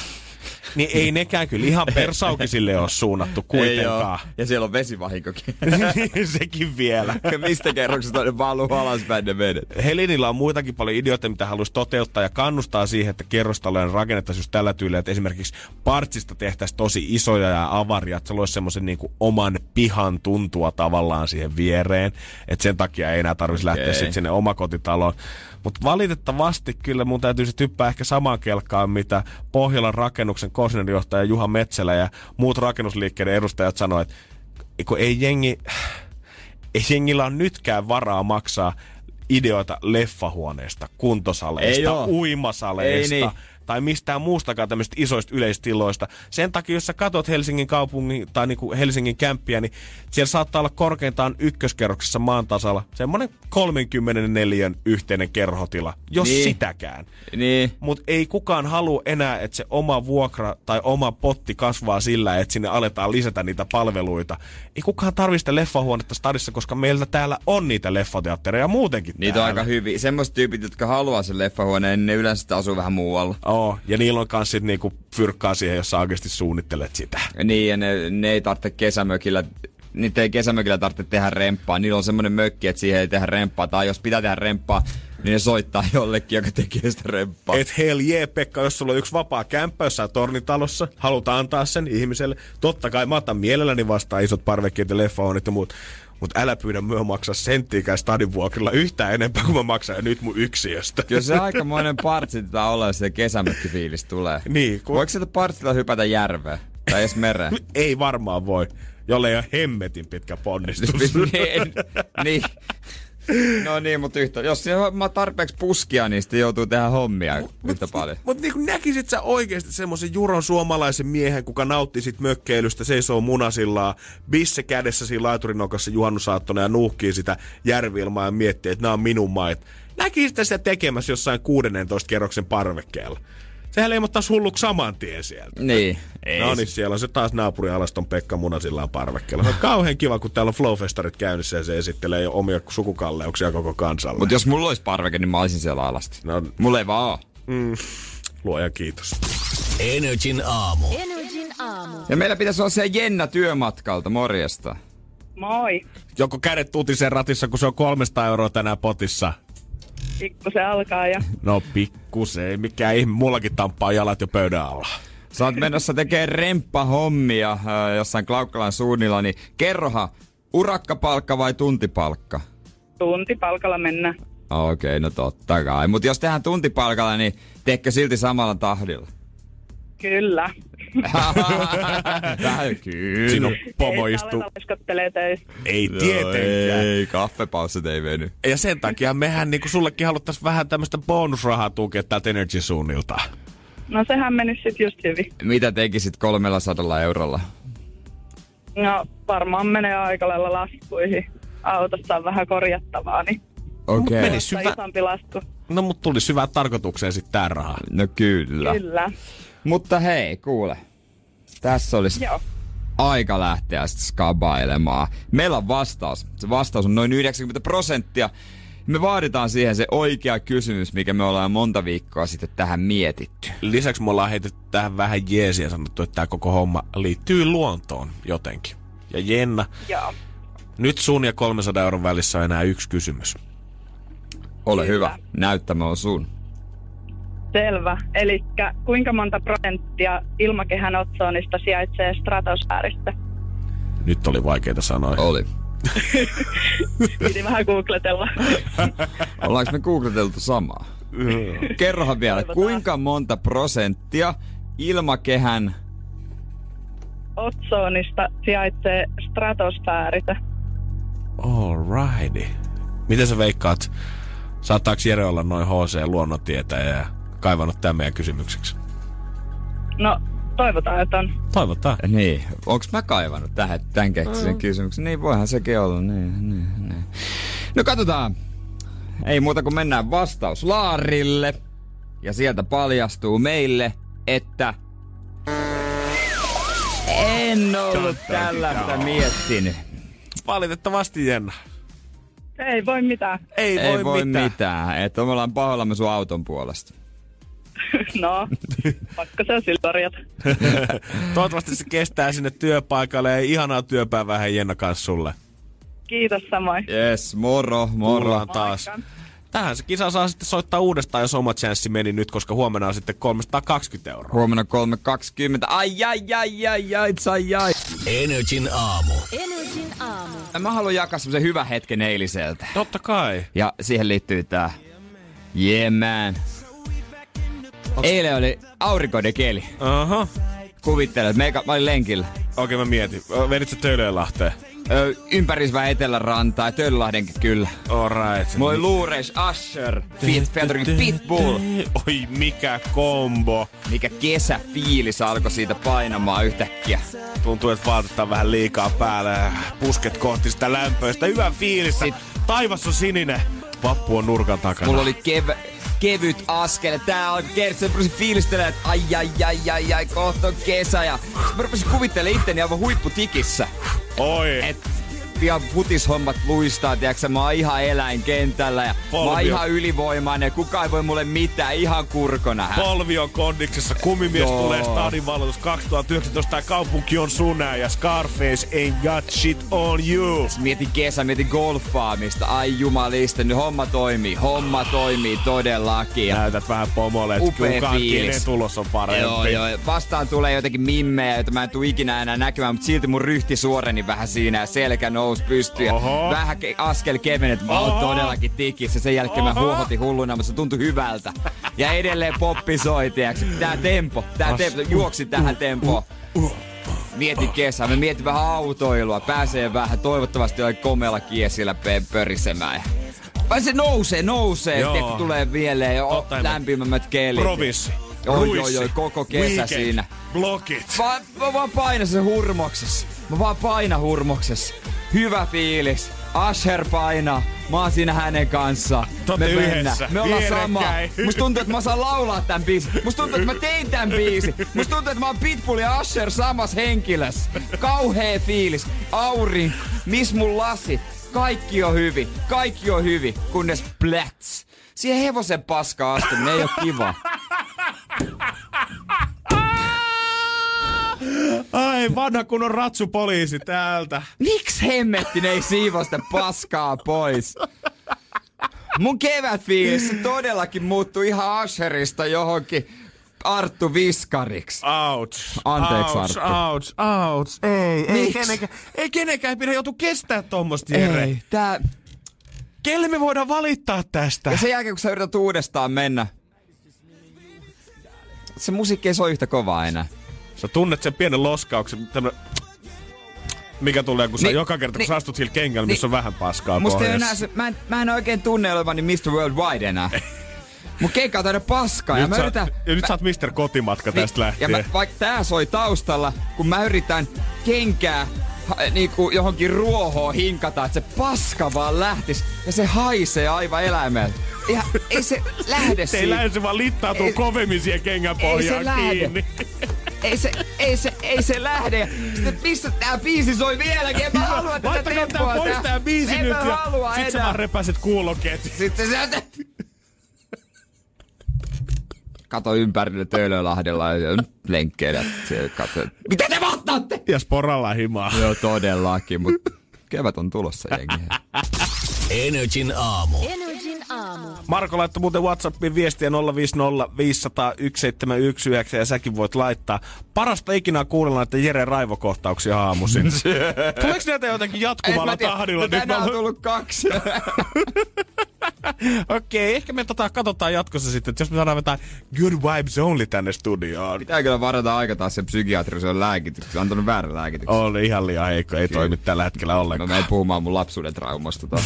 niin ei nekään kyllä ihan persaukisille ole suunnattu kuitenkaan. Ja siellä on vesivahinkokin. Sekin vielä. Mistä kerroksesta ne valuu alaspäin ne vedet? Helinillä on muitakin paljon ideoita, mitä haluaisi toteuttaa ja kannustaa siihen, että kerrostalojen rakennettaisiin just tällä tyylillä, että esimerkiksi partsista tehtäisiin tosi isoja ja avaria, että se loisi semmoisen niin oman pihan tuntua tavallaan siihen viereen, että sen takia ei enää tarvitsisi okay. lähteä sitten sinne omakotitaloon. Mutta valitettavasti kyllä mun täytyy sitten hyppää ehkä samaan kelkkaan, mitä Pohjolan rakennuksen konsernijohtaja Juha Metsälä ja muut rakennusliikkeiden edustajat sanoivat, että ei jengi, ei jengillä on nytkään varaa maksaa ideoita leffahuoneesta, kuntosaleista, uimasaleista. Ei niin tai mistään muustakaan tämmöistä isoista yleistiloista. Sen takia, jos sä katot Helsingin kaupungin tai niinku Helsingin kämppiä, niin siellä saattaa olla korkeintaan ykköskerroksessa maan tasalla semmoinen 34 yhteinen kerhotila, jos niin. sitäkään. Niin. Mutta ei kukaan halua enää, että se oma vuokra tai oma potti kasvaa sillä, että sinne aletaan lisätä niitä palveluita. Ei kukaan tarvitse leffahuonetta stadissa, koska meillä täällä on niitä leffateattereja muutenkin Niitä täällä. on aika hyvin. Semmoiset tyypit, jotka haluaa sen leffahuoneen, ne yleensä asuu vähän muualla. Oo, ja niillä on kans sit niinku fyrkkaa siihen, jos sä oikeasti suunnittelet sitä. Niin, ja ne, ne ei tarvitse kesämökillä niitä ei kesämökillä tarvitse tehdä remppaa. Niillä on semmoinen mökki, että siihen ei tehdä remppaa. Tai jos pitää tehdä remppaa, niin ne soittaa jollekin, joka tekee sitä remppaa. Et hell yeah, Pekka, jos sulla on yksi vapaa kämppä jossain tornitalossa, halutaan antaa sen ihmiselle. Totta kai mä otan mielelläni vastaan isot parvekkeet ja leffaonit ja muut. Mutta älä pyydä myö maksaa senttiikään stadin vuokrilla yhtään enempää kuin mä maksan nyt mun yksiöstä. Kyllä se aikamoinen partsi tätä olla, jos se kesämökkifiilis tulee. Niin. Kun... Voiko sieltä partilla hypätä järveen? Tai edes mereen? ei varmaan voi, jolle ei hemmetin pitkä ponnistus. niin, niin. No niin, mutta yhtä. Jos siinä on tarpeeksi puskia, niin sitten joutuu tehdä hommia mut, yhtä mut, paljon. Mutta niin näkisit sä oikeasti semmoisen juron suomalaisen miehen, kuka nautti sit mökkeilystä, seisoo munasillaan, bisse kädessä siinä laiturinokassa juhannusaattona ja nuuhkii sitä järvilmaa ja miettii, että nämä on minun maat. Näkisit sitä tekemässä jossain 16 kerroksen parvekkeella. Sehän leimattaisi hulluksi saman tien sieltä. Niin. Ei no niin, siellä on se taas naapurialaston Pekka Munasillaan parvekkeella. Se on kauhean kiva, kun täällä on Flowfestarit käynnissä ja se esittelee jo omia sukukalleuksia koko kansalle. Mutta jos mulla olisi parveke, niin mä olisin siellä alasti. No, mulla ei vaan mm, Luoja kiitos. Energin aamu. Energin aamu. Ja meillä pitäisi olla se Jenna työmatkalta. Morjesta. Moi. Joko kädet tutisen ratissa, kun se on 300 euroa tänään potissa? Pikku se alkaa ja... No pikkusen, ei mikään ihme. Mullakin tamppaa jalat jo pöydän alla. Sä oot menossa tekee remppahommia äh, jossain Klaukkalan suunnilla, niin kerrohan, urakkapalkka vai tuntipalkka? Tuntipalkalla mennä. Okei, okay, no totta kai. Mutta jos tehdään tuntipalkalla, niin teekö silti samalla tahdilla? Kyllä. Vähän kyllä. Siinä on pomo ei istu. Ei tietenkään. Ei, kaffepaussit ei veny. Ja sen takia mehän niinku sullekin haluttaisiin vähän tämmöistä bonusrahaa tukea täältä Energy Suunnilta. No sehän menisi sitten just hyvin. Mitä tekisit 300 eurolla? No varmaan menee aika lailla laskuihin. Autossa on vähän korjattavaa, niin Okei. Okay. Isompi lasku. No mut tulisi hyvää tarkoitukseen sitten tää raha. No kyllä. Kyllä. Mutta hei, kuule. Tässä olisi Joo. aika lähteä sitten skabailemaan. Meillä on vastaus. Se vastaus on noin 90 prosenttia. Me vaaditaan siihen se oikea kysymys, mikä me ollaan monta viikkoa sitten tähän mietitty. Lisäksi me ollaan heitetty tähän vähän jeesiä ja sanottu, että tämä koko homma liittyy luontoon jotenkin. Ja Jenna, Joo. nyt sun ja 300 euron välissä on enää yksi kysymys. Ole Kyllä. hyvä. Näyttämö on sun. Selvä. Eli kuinka monta prosenttia ilmakehän otsoonista sijaitsee stratosfääristä? Nyt oli vaikeita sanoa. Oli. Piti vähän googletella. Ollaanko me googleteltu samaa? Kerrohan vielä, Toivotaan. kuinka monta prosenttia ilmakehän Otsoonista sijaitsee stratosfääristä. Alrighty. Miten sä veikkaat, saattaako Jere olla noin HC luonnontietäjä ja kaivannut tämän meidän kysymykseksi? No, toivotaan, että on. Toivotaan. Niin, onks mä kaivannut tähän tämän keksisen kysymyksen? Niin voihan sekin olla, niin, niin, niin. No katsotaan. Ei muuta kuin mennään vastaus Laarille. Ja sieltä paljastuu meille, että en ollut tällaista miettinyt. Valitettavasti Jenna. Ei voi mitään. Ei, Ei voi mitään. mitään. Että me ollaan pahoillamme sun auton puolesta. No, pakko se on sillä korjata. Toivottavasti se kestää sinne työpaikalle ja ihanaa työpäivää Jenna kanssa sulle. Kiitos samoin. Yes, moro, moro. Taas. Moikka. Tähän se kisa saa sitten soittaa uudestaan, jos oma chanssi meni nyt, koska huomenna on sitten 320 euroa. Huomenna 3.20. Ai, ai, ai, ai, ai, ai, ai. Energin aamu. Energin aamu. Mä haluan jakaa semmosen hyvän hetken eiliseltä. Totta kai. Ja siihen liittyy tää Yeah man. Eilen oli aurinkoinen keli. Aha. Kuvittele, että meikä, mä olin lenkillä. Okei, mä mietin. Vedit sä Töölönlahteen? Ö, ympärisvä Etelärantaa ja Töllahdenkin kyllä. Alright. Moi Luureis Asher, Fit featuring Pitbull. Oi, mikä kombo. Mikä kesäfiilis alkoi siitä painamaan yhtäkkiä. Tuntuu, että vaatetta on vähän liikaa päällä ja pusket kohti sitä lämpöistä. Hyvä fiilis. Sit- Taivas on sininen. Vappu on nurkan takana. Mulla oli kev- kevyt askel. Tää mä rupesin fiilistelemään, että ai ai ai ai ai, kohta on kesä. Ja mä rupesin kuvittelemaan itteni aivan huipputikissä. Oi. Et pian futishommat luistaa, tiiäksä, mä oon ihan eläinkentällä ja mä Polvi oon on- ihan ylivoimainen ja kukaan ei voi mulle mitään, ihan kurkona. hä? Polvi on kondiksessa, kumimies Joo. tulee stadin valotus 2019, tää kaupunki on sunää ja Scarface ain't got shit on you. Mietin kesä, mietin golfaamista, ai jumalista, nyt homma toimii, homma toimii todellakin. Näytät vähän pomolle, että kukaan kenen tulos on parempi. Joo, joo. Vastaan tulee jotenkin mimmejä, joita mä en tuu ikinä enää näkymään, mutta silti mun ryhti suoreni vähän siinä ja selkä nousi pystyyn. Oho. Vähän ke- askel keveni, että mä oon todellakin tikissä. Sen jälkeen mä Oho. huohotin hulluna, mutta se tuntui hyvältä. Ja edelleen poppi soi, tiiäks. Tää tempo, tää As- tempo, juoksi tähän tempoon. Mietin kesää, mä mietin vähän autoilua, pääsee vähän, toivottavasti oli komealla kiesillä pörisemään. Vai se nousee, nousee, Joo. tiedätkö, tulee mieleen jo mä- lämpimämmät kelit. Provis. Oi, oi, oi, koko kesä weekend, siinä. Blokit. Mä, mä vaan painan sen hurmoksessa. Mä vaan painan hurmoksessa. Hyvä fiilis. Asher painaa. Mä oon siinä hänen ootte Me mennään. Me ollaan sama. Musta tuntuu, että mä saan laulaa tän biisin. Musta tuntuu, että mä tein tän biisin. Musta tuntuu, että mä oon Pitbull ja Asher samas henkilössä. Kauhea fiilis. Aurin. Miss mun lasit. Kaikki on hyvin. Kaikki on hyvin. Kunnes pläts. Siihen hevosen paskaa astuminen ei oo kiva. Ai, vanha kun on ratsupoliisi täältä. Miksi hemmetti ne ei siivoo sitä paskaa pois? Mun kevätfiilis todellakin muuttui ihan Asherista johonkin Arttu Viskariksi. Ouch. Anteeksi, ouch, Arttu. ouch, ouch. Ei, ei Miks? kenenkään, ei kenenkään pidä joutua kestää tommosta, Jere. Ei, tää... Kelle me voidaan valittaa tästä? Ja sen jälkeen kun sä yrität uudestaan mennä, se musiikki ei soi yhtä kovaa enää. Sä tunnet sen pienen loskauksen, tämmönen mikä tulee, kun sä Niin, joka kerta, kun niin, sä astut sillä kengällä, missä niin. on vähän paskaa Musta ei enää se, mä, en, mä en oikein tunne olevani Mr. Worldwide enää. Mun kenkä on täynnä paskaa ja Nyt, mä sä, yritän... ja nyt mä- sä oot Mr. Kotimatka tästä Niin, lähtien. Ja mä, vaikka tää soi taustalla, kun mä yritän kenkää ha, niinku johonkin ruohoon hinkata, että se paska vaan lähtis ja se haisee aivan eläimeltä. Ja ei se lähde Se ei siitä. lähde, se vaan littautuu Ei- kovemmin siihen kengän ei se pohjaan lähde. kiinni. Ei se, ei se, ei se lähde. Sitten missä tää biisi soi vieläkin? En mä halua tätä Laittakaa tempoa. tää pois tää biisi en nyt mä ja halua sit sä enää. vaan repäset kuulokkeet. Sitten se... Kato ympärille Töölölahdella ja lenkkeillä. Kato. Mitä te vahtaatte? Ja sporalla himaa. Joo, todellakin, mutta kevät on tulossa jengi. Energin aamu. Energin aamu. Marko laittoi muuten Whatsappiin viestiä 050 500 1719 ja säkin voit laittaa. Parasta ikinä kuunnella näitä Jere raivokohtauksia aamuisin. Tuleeko näitä jotenkin jatkuvalla tahdilla? No, Nyt tänään mä- on tullut kaksi. Okei, ehkä me tota, katsotaan jatkossa sitten, että jos me saadaan jotain good vibes only tänne studioon. Pitää kyllä varata aika taas sen psykiatrisen lääkityksen. Antanut väärän lääkityksen. On ihan liian heikko, ei toimi tällä hetkellä Mä ollenkaan. menen puhumaan mun lapsuuden traumasta taas.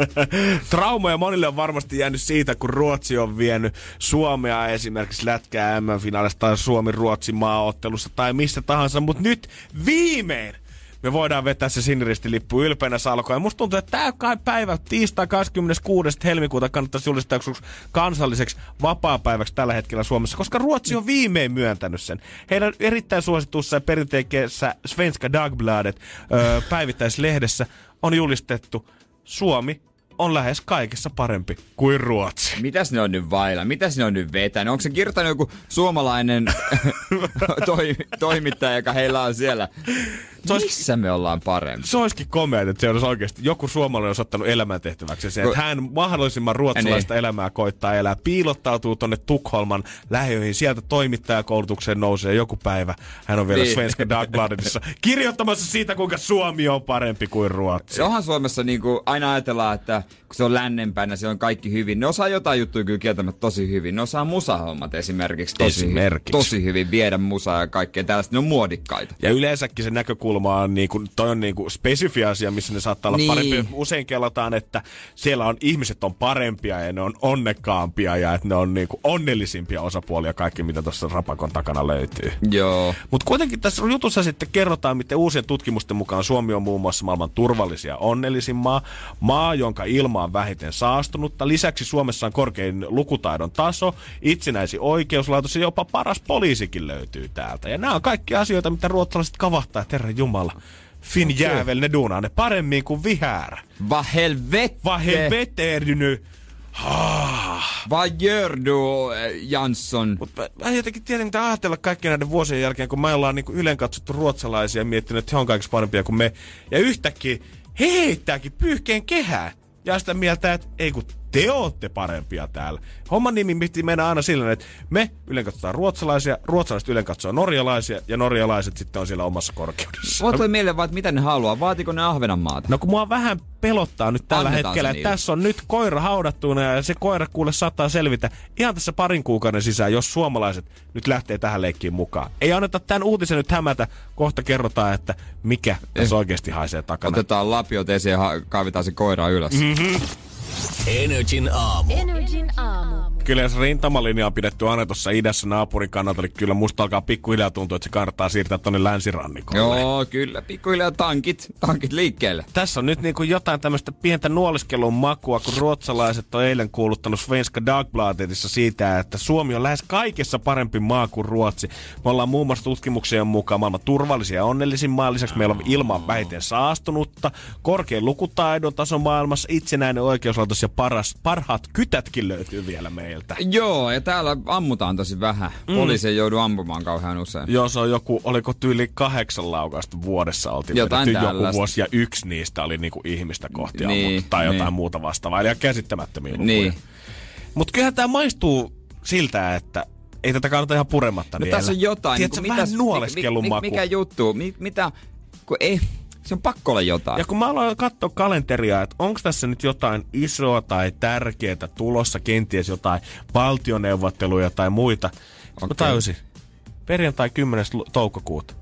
Traumoja monille on varmasti jäänyt siitä, kun Ruotsi on vienyt Suomea esimerkiksi lätkää M-finaalista tai Suomi-Ruotsi maaottelussa tai missä tahansa, mutta nyt viimein me voidaan vetää se siniristilippu ylpeänä salkoon. Ja musta tuntuu, että tämä kai päivä, tiistai 26. helmikuuta kannattaisi julistaa kansalliseksi vapaapäiväksi tällä hetkellä Suomessa, koska Ruotsi on viimein myöntänyt sen. Heidän erittäin suositussa ja perinteisessä Svenska Dagbladet päivittäislehdessä on julistettu Suomi on lähes kaikessa parempi kuin Ruotsi. Mitäs ne on nyt vailla? Mitäs ne on nyt vetänyt? Onko se kirjoittanut joku suomalainen toi, toimittaja, joka heillä on siellä? Missä me ollaan parempi? Se olisikin komea, että se olisi oikeasti joku suomalainen olisi ottanut elämäntehtäväksi se, että hän mahdollisimman ruotsalaista Niin. elämää koittaa elää, piilottautuu tonne Tukholman lähiöihin, sieltä toimittajakoulutukseen nousee joku päivä. Hän on vielä Niin. Svenska Dagbladetissa kirjoittamassa siitä, kuinka Suomi on parempi kuin Ruotsi. Onhan Suomessa niin kuin aina ajatellaan, että kun se on lännempänä, se on kaikki hyvin. Ne osaa jotain juttuja kyllä kieltämättä tosi hyvin. Ne osaa musahommat esimerkiksi tosi, Esimerkiksi. tosi hyvin. Viedä musaa ja kaikkea tällaista. Ne on muodikkaita. Ja yleensäkin se näkökulma on, niinku, toi on niinku spesifi asia, missä ne saattaa olla Niin. parempia. Usein kelataan, että siellä on ihmiset on parempia ja ne on onnekkaampia ja että ne on niinku onnellisimpia osapuolia kaikki, mitä tuossa rapakon takana löytyy. Joo. Mutta kuitenkin tässä jutussa sitten kerrotaan, miten uusien tutkimusten mukaan Suomi on muun muassa maailman turvallisia ja onnellisin maa. Maa, jonka ilma on vähiten saastunutta. Lisäksi Suomessa on korkein lukutaidon taso, itsenäisin oikeuslaitos ja jopa paras poliisikin löytyy täältä. Ja nämä on kaikki asioita, mitä ruotsalaiset kavahtaa, että herra Jumala. Fin okay. jäävel, ne duunaa ne paremmin kuin vihäärä. Va helvete! Va helvete är du nu? Vad gör du, Jansson? Mutta mä, mä jotenkin tiedän, mitä ajatella kaikkien näiden vuosien jälkeen, kun me ollaan niinku ylen katsottu ruotsalaisia ja miettinyt, että he on kaikista parempia kuin me. Ja yhtäkkiä he heittääkin pyyhkeen kehää. Ja sitä mieltä, että ei kun te ootte parempia täällä. Homman nimi piti mennä aina sillä, että me ylen katsotaan ruotsalaisia, ruotsalaiset ylen katsoo norjalaisia ja norjalaiset sitten on siellä omassa korkeudessa. Mulla tuli mieleen vaan, että mitä ne haluaa. Vaatiko ne Ahvenanmaata? No kun mua vähän pelottaa nyt tällä Annetaan hetkellä, että tässä on nyt koira haudattuna ja se koira kuule saattaa selvitä ihan tässä parin kuukauden sisään, jos suomalaiset nyt lähtee tähän leikkiin mukaan. Ei anneta tämän uutisen nyt hämätä, kohta kerrotaan, että mikä tässä oikeasti haisee takana. Otetaan lapiot esiin ja kaivetaan se koira ylös. Mm-hmm. Energin aamu. Energin aamu. Kyllä jos rintamalinja on pidetty aina tuossa idässä naapurin kannalta, niin kyllä musta alkaa pikkuhiljaa tuntua, että se kannattaa siirtää tonne länsirannikolle. Joo, kyllä. Pikkuhiljaa tankit, tankit liikkeelle. Tässä on nyt niin kuin jotain tämmöistä pientä nuoliskelun makua, kun ruotsalaiset on eilen kuuluttanut Svenska Dagbladetissa siitä, että Suomi on lähes kaikessa parempi maa kuin Ruotsi. Me ollaan muun muassa tutkimuksien mukaan maailman turvallisia ja onnellisin maa. Lisäksi meillä on ilman vähiten saastunutta, korkein lukutaidon taso maailmassa, itsenäinen oikeuslaitos ja paras, parhaat kytätkin löytyy vielä meiltä. Joo, ja täällä ammutaan tosi vähän. Mm. Poliisi ei joudu ampumaan kauhean usein. Joo, se on joku, oliko tyyli kahdeksan laukausta vuodessa oltiin Jotain joku tällaista. vuosi ja yksi niistä oli niinku ihmistä kohti Niin, ammuttu tai jotain niin. muuta vastaavaa. Eli ihan käsittämättömiä lukuja. Niin. Mutta kyllähän tämä maistuu siltä, että ei tätä kannata ihan purematta No vielä. tässä on jotain. Tiedätkö, niin kuin vähän mitäs- nuoleskelun mi, mi, maku. Mikä juttu? Mi, mitä? Kun ei, se on pakko olla jotain. Ja kun mä aloin katsoa kalenteria, että onko tässä nyt jotain isoa tai tärkeää tulossa, kenties jotain valtioneuvotteluja tai muita. Okay. Mä tajusin. Perjantai 10. lu- toukokuuta.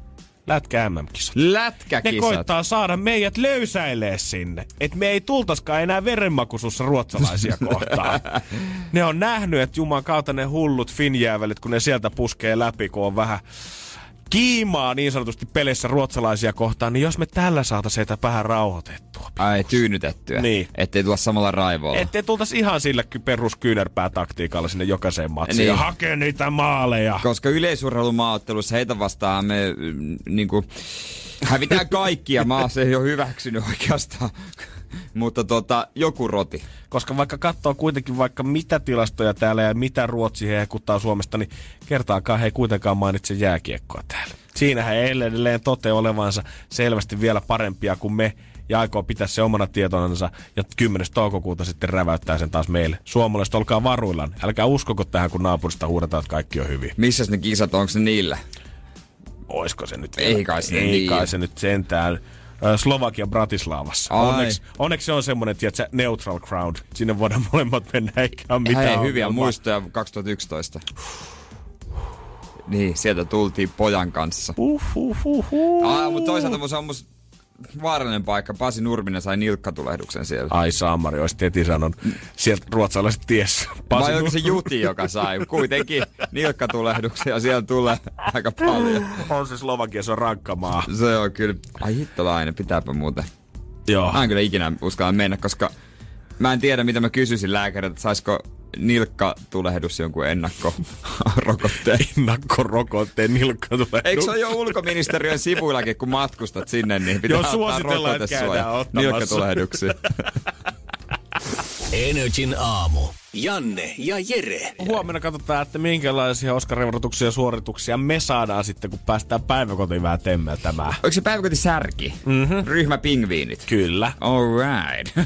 Lätkä MM-kisat. Lätkäkisat. Ne koittaa saada meidät löysäilee sinne. Että me ei tultaskaan enää verenmakuisussa ruotsalaisia kohtaan. ne on nähnyt, että juman kautta ne hullut finjäävelit, kun ne sieltä puskee läpi, kun on vähän kiimaa niin sanotusti pelissä ruotsalaisia kohtaan, niin jos me tällä saataisiin heitä vähän rauhoitettua. Ai, tyynytettyä. Niin. Ettei tulla samalla raivolla. Ettei tultaisi ihan sillä ky- peruskyynärpää-taktiikalla sinne jokaiseen matsiin Niin. ja hakee niitä maaleja. Koska yleisurheilumaaottelussa heitä vastaan me mm, niinku, hävitään kaikkia. Maa se ei ole hyväksynyt oikeastaan. Mutta tota, joku roti. Koska vaikka katsoo kuitenkin vaikka mitä tilastoja täällä ja mitä Ruotsi hehkuttaa Suomesta, niin kertaakaan he ei kuitenkaan mainitse jääkiekkoa täällä. Siinähän ei edelleen tote olevansa selvästi vielä parempia kuin me ja aikoo pitää se omana tietonansa ja 10. toukokuuta sitten räväyttää sen taas meille. Suomalaiset, olkaa varuillaan. Älkää uskoko tähän, kun naapurista huudetaan, että kaikki on hyvin. Missäs ne kisat, onko ne niillä? Oisko se nyt Ei kai se Ei niin. kai se nyt sentään. Slovakia Bratislavassa. Ai. Onneksi, onneksi se on semmoinen, tiedätkö, neutral crowd. Sinne voidaan molemmat mennä, eikä ole mitään Hei, hyviä ongelmaa. muistoja 2011. Niin, sieltä tultiin pojan kanssa. Uh, uh, uh, uh. Ah, mutta toisaalta se on musta vaarallinen paikka. Pasi Nurminen sai nilkkatulehduksen siellä. Ai Saamari, olisit heti sanon. Sieltä ruotsalaiset ties. Vai onko se Juti, joka sai? Kuitenkin nilkkatulehduksia siellä tulee aika paljon. on se Slovakia, se on rankka maa. Se on kyllä... Ai hittolainen, pitääpä muuten. Joo. Mä en kyllä ikinä uskalla mennä, koska mä en tiedä, mitä mä kysyisin lääkäriltä, että saisiko nilkkatulehdus jonkun ennakkorokotteen. Ennakkorokotteen nilkka tulee. Eikö se ole jo ulkoministeriön sivuillakin, kun matkustat sinne, niin pitää Joo, ottaa suositellaan, että rokote käydään ottamassa. Energin aamu. Janne ja Jere. Huomenna katsotaan, että minkälaisia Oscar-revorutuksia ja suorituksia me saadaan sitten, kun päästään päiväkotiin vähän temmeltämään. Onko se päiväkoti särki? Mm-hmm. Ryhmä pingviinit. Kyllä. Alright.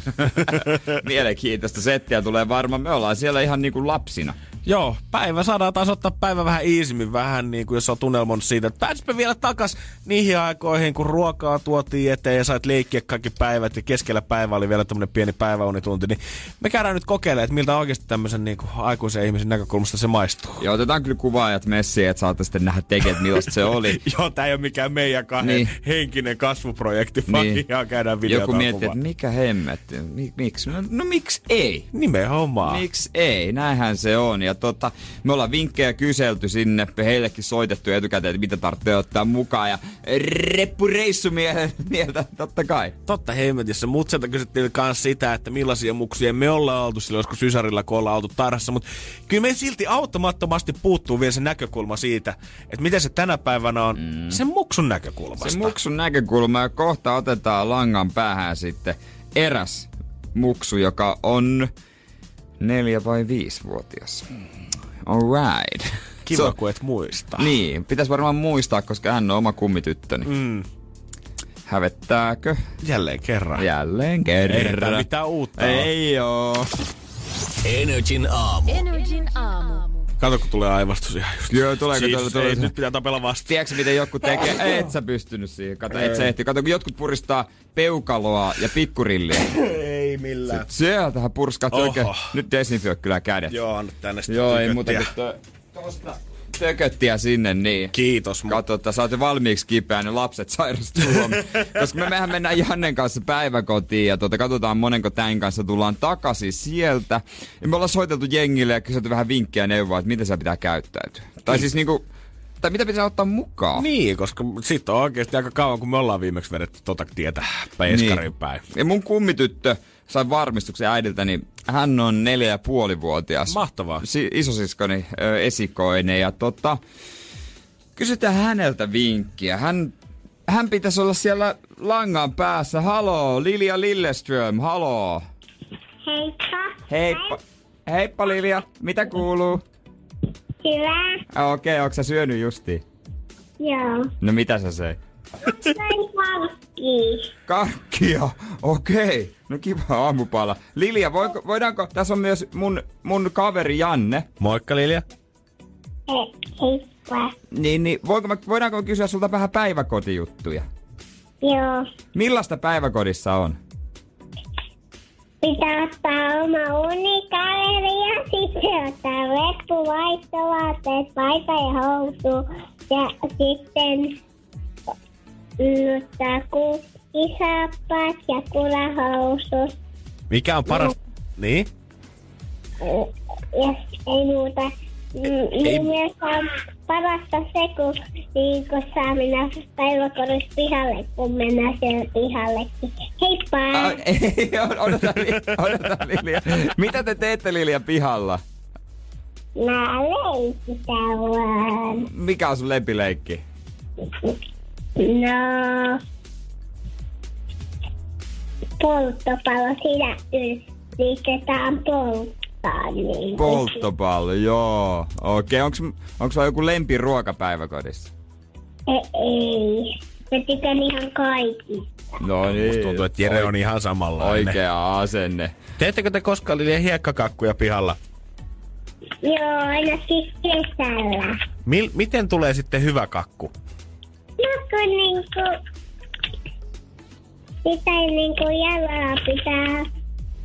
Mielenkiintoista settiä tulee varmaan. Me ollaan siellä ihan niinku lapsina. Joo, päivä saadaan taas ottaa päivä vähän iisimmin, vähän niin kuin jos on tunnelmon siitä, että pääsimme vielä takas niihin aikoihin, kun ruokaa tuotiin eteen ja sait leikkiä kaikki päivät ja keskellä päivä oli vielä tämmöinen pieni päiväunitunti, niin me käydään nyt kokeilemaan, että miltä oikeasti tämmöisen niin kuin aikuisen ihmisen näkökulmasta se maistuu. Ja otetaan kyllä kuvaajat messiin, että saatte sitten nähdä tekijät, millaista se oli. Joo, tää ei ole mikään meidän kahden Niin. henkinen kasvuprojekti, vaan Niin. ihan käydään videota Joku miettii, että mikä hemmetti, Mi- miksi? No, no miksi ei? Nimenomaan. Miksi ei? Näinhän se on. Ja tota, me ollaan vinkkejä kyselty sinne, heillekin soitettu etukäteen, että mitä tarvitsee ottaa mukaan. Ja reppureissu mieltä, totta kai. Totta hemmetissä. Mutselta kysyttiin myös sitä, että millaisia muksia me ollaan oltu silloin joskus sysarilla, kun ollaan oltu tarhassa. Mutta kyllä me silti automattomasti puuttuu vielä se näkökulma siitä, että miten se tänä päivänä on mm. sen muksun näkökulmasta. Se muksun näkökulma ja kohta otetaan langan päähän sitten eräs muksu, joka on neljä vai viisivuotias. Alright. Kiva, Se on- kun et muista. Niin, pitäisi varmaan muistaa, koska hän on oma kummityttöni. Mm. Hävettääkö? Jälleen kerran. Jälleen kerran. Ei tää mitään uutta. Ei oo. Energin aamu. Energin aamu. Kato, kun tulee aivastus ihan just. Joo, tuleeko siis, tuolla- tuolla- ei, nyt pitää tapella vastaan. Tiedätkö, miten joku tekee? Et sä pystynyt siihen. Kato, et sä ehti. Kato, kun jotkut puristaa peukaloa ja pikkurilliä. ei millään. Sieltähän purskaa Oho. oikein. Nyt desinfioi kyllä kädet. Joo, anna tänne sitten Joo, ei muuta kuin tosta tököttiä sinne, niin. Kiitos. mu- Katso, että sä jo valmiiksi kipeä, ne lapset sairastuu. Koska me mehän mennään Jannen kanssa päiväkotiin ja tuota, katsotaan monenko tämän kanssa tullaan takaisin sieltä. Ja me ollaan soiteltu jengille ja kyselty vähän vinkkejä neuvoa, että miten se pitää käyttäytyä. Tai siis niinku, tai mitä pitää ottaa mukaan. Niin, koska sit on oikeasti aika kauan, kun me ollaan viimeksi vedetty tota tietä peiskarin Niin. päin. Ja mun kummityttö sai varmistuksen äidiltä, niin hän on neljä ja puolivuotias. Mahtavaa. Si- isosiskoni ö, esikoinen ja tota, kysytään häneltä vinkkiä. Hän, hän pitäisi olla siellä langan päässä. Haloo, Lilia Lilleström, haloo. Heippa. Heippa. Heippa Lilia, mitä kuuluu? Hyvä. Ah, Okei, okay, onko sä syönyt justiin? Joo. No mitä sä? Sain pankki. Karkkia, okei. Okay. No kiva aamupala. Lilia, voiko, voidaanko, tässä on myös mun, mun kaveri Janne. Moikka Lilja. He, heippa. Niin, niin voinko mä, voidaanko kysyä sulta vähän päiväkotijuttuja? Joo. Millaista päiväkodissa on? Pitää ottaa oma unikaveri ja sitten ottaa reppu, vaihtovaatteet, paita ja housu. Ja sitten ottaa kukkisaappaat ja kulahousut. Mikä on paras? Niin? Ja ei muuta. Mm, Niin myös on parasta se, kun, niin kun saa mennä päiväkodissa pihalle, kun mennään siellä pihallekin. Heippa! Ah, ei, odota, odota Lilia. Mitä te teette Lilia pihalla? Mä leikitän vaan. Mikä on sun lempileikki? No... Polttopallo siinä yritetään polttaa. Niin. Polttopallo, joo. Okei, onks, onks sulla joku lempiruoka päiväkodissa? Ei, ei. Mä tykän ihan kaikista. No niin. Tuntuu, että Jere on ihan samanlainen. Oikea asenne. Teettekö te koskaan Lilja hiekkakakkuja pihalla? Joo, ainakin kesällä. Mil, miten tulee sitten hyvä kakku? No kun niinku... Sitä niinku jalalla pitää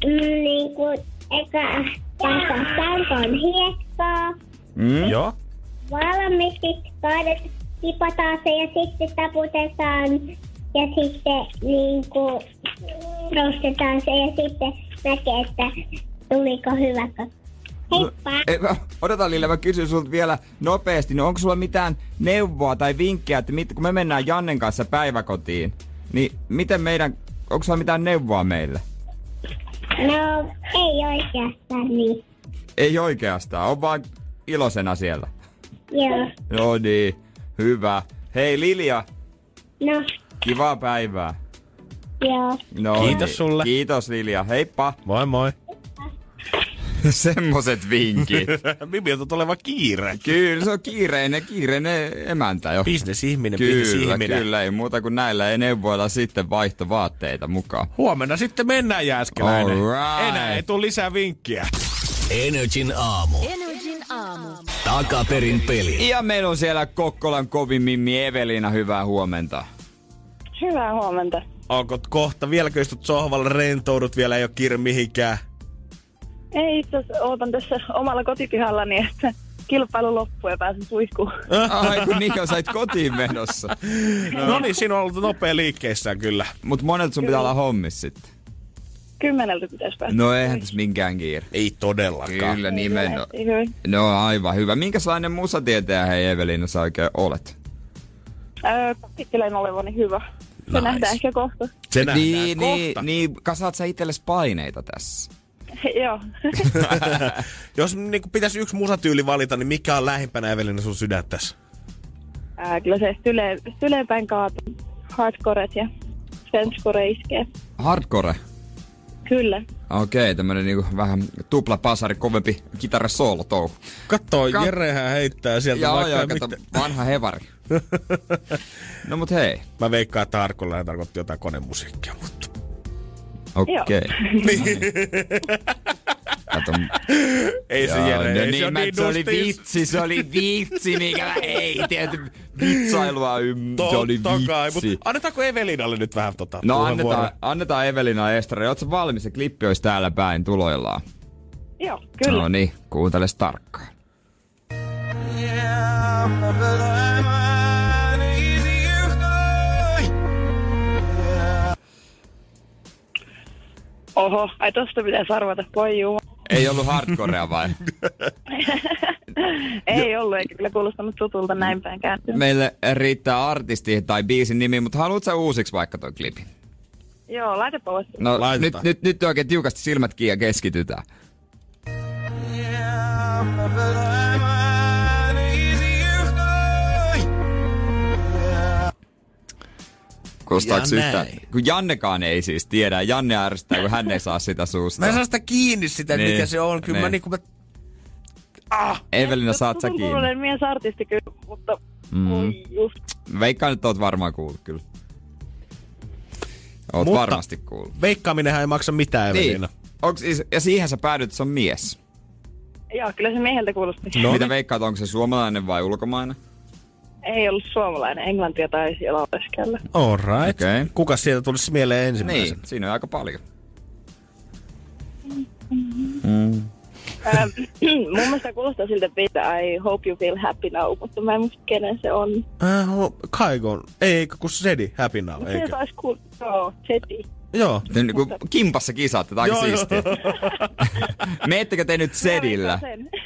mm, niinku eka tässä tankon hiekkaa. Mm? Joo. Valmiiksi kaadet, kipataan se ja sitten taputetaan ja sitten niinku nostetaan se ja sitten näkee, että tuliko hyvä kakku. Heippa! Ei, mä- Odota Lille, mä kysyn sulta vielä nopeasti, no onko sulla mitään neuvoa tai vinkkejä, että mit, kun me mennään Jannen kanssa päiväkotiin, niin miten meidän, onko sulla mitään neuvoa meille? No, ei oikeastaan niin. Ei oikeastaan, on vaan iloisena siellä. Joo. No niin, hyvä. Hei Lilja, No, kivaa päivää. joo. No Kiitos sulle. Kiitos Lilja, heippa. Moi moi. Semmoset vinkit. Mimiltä tuleva kiire. Kyllä, se on kiireinen, kiireinen emäntä jo. Bisnesihminen, Kyllä, kyllä, ei muuta kuin näillä ei neuvoilla sitten vaihtovaatteita mukaan. Huomenna sitten mennään Jääskeläinen. Alright. Enää ei tule lisää vinkkiä. Energin aamu. Energin aamu. Takaperin peli. Ja meillä on siellä Kokkolan kovin Mimmi Evelina, hyvää huomenta. Hyvää huomenta. Onko kohta, vieläkö istut sohvalla, rentoudut, vielä ei ole kiire mihinkään? Ei itse asiassa ootan tässä omalla kotipihallani, että kilpailu loppuu ja pääsen suihkuun. Ai kun niin sait kotiin menossa. No niin, siinä on ollut nopea liikkeessään kyllä. Mut monelta sun pitää olla hommis sitten. Kymmeneltä pitäisi päästä. No eihän tässä minkään kiire. Ei todellakaan. Kyllä nimen. Lähti hyvin. No aivan hyvä. Minkälainen musatietäjä hei Evelina sä oikein olet? Öö, kuvittelen olevani hyvä. Se Nice. nähdään ehkä kohta. Se nähdään niin, niin, kohta. niin, kasaat sä itsellesi paineita tässä? Joo. Jos niin pitäisi yksi musatyyli valita, niin mikä on lähimpänä Evelina sun sydäntässä? Ää, kyllä se yle, ylepäin kaatu. Hardcores ja svenskore iskee. Hardcore. Kyllä. Okei, tämmönen niinku vähän tupla pasari, kovempi kitara solo touhu. Kattoo, Kat- Jerehän heittää sieltä Joo, vaikka joo, kato, vanha hevari. no mut hei. Mä veikkaan, että Arkolla tarkoitti jotain konemusiikkia, mutta... Okei. Okay. Kato, Ei se Joo, Jere, no ei se niin, niin se oli vitsi, se oli vitsi, mikä mä heitin. Vitsailua, ym, se oli Totta kai, vitsi. mutta annetaanko Evelinalle nyt vähän tota No annetaan, annetaan Evelina Estrari. Ootko valmis? Se klippi olisi täällä päin tuloillaan. Joo, kyllä. No niin, kuunteles tarkkaan. Oho, ai tosta pitäisi arvata, voi juu. Ei ollut hardcorea vai? Ei ollut, eikä kyllä kuulostanut tutulta näin päin kääntyä. Meille riittää artisti tai biisin nimi, mutta haluatko sä uusiksi vaikka toi klipi? Joo, laitapa pois. No nyt, Laitetaan. nyt, nyt oikein tiukasti silmät kiinni ja keskitytään. Kuulostaaks Ja yhtään? näin. Kun Jannekaan ei siis tiedä. Janne ärsyttää, kun hän ei saa sitä suusta. Mä en saa sitä kiinni sitä, Niin, mikä se on. Kyllä mä niin. niinku... Mä... Ah! Evelina, saat sä kiinni. Tutulinen miesartisti kyllä, mutta Mm. voi just. Veikkaan, että oot varmaan kuullut kyllä. Oot Mutta- varmasti kuullut. Veikkaaminenhan ei maksa mitään, Evelina. Niin. Onks, ja siihen sä päädyt, että se on mies. Joo, kyllä se mieheltä kuulosti. No Mitä niin. veikkaat, onko se suomalainen vai ulkomainen? Ei ollut suomalainen, englantia tai siellä oleskella. All right. Okei. Kuka sieltä tulisi mieleen ensimmäisenä? Niin, siinä on aika paljon. Ähm, mun mielestä kuulostaa siltä, että I hope you feel happy now, mutta mä en muista kenen se on. Äh, Kaigon. Ei, eikö kun Sedi, Happy Now, Se eikö? taisi kuulostaa, joo, Seti. Joo. Te niinku kimpassa kisaatte, tää on siistiä. Meettekö te nyt sedillä?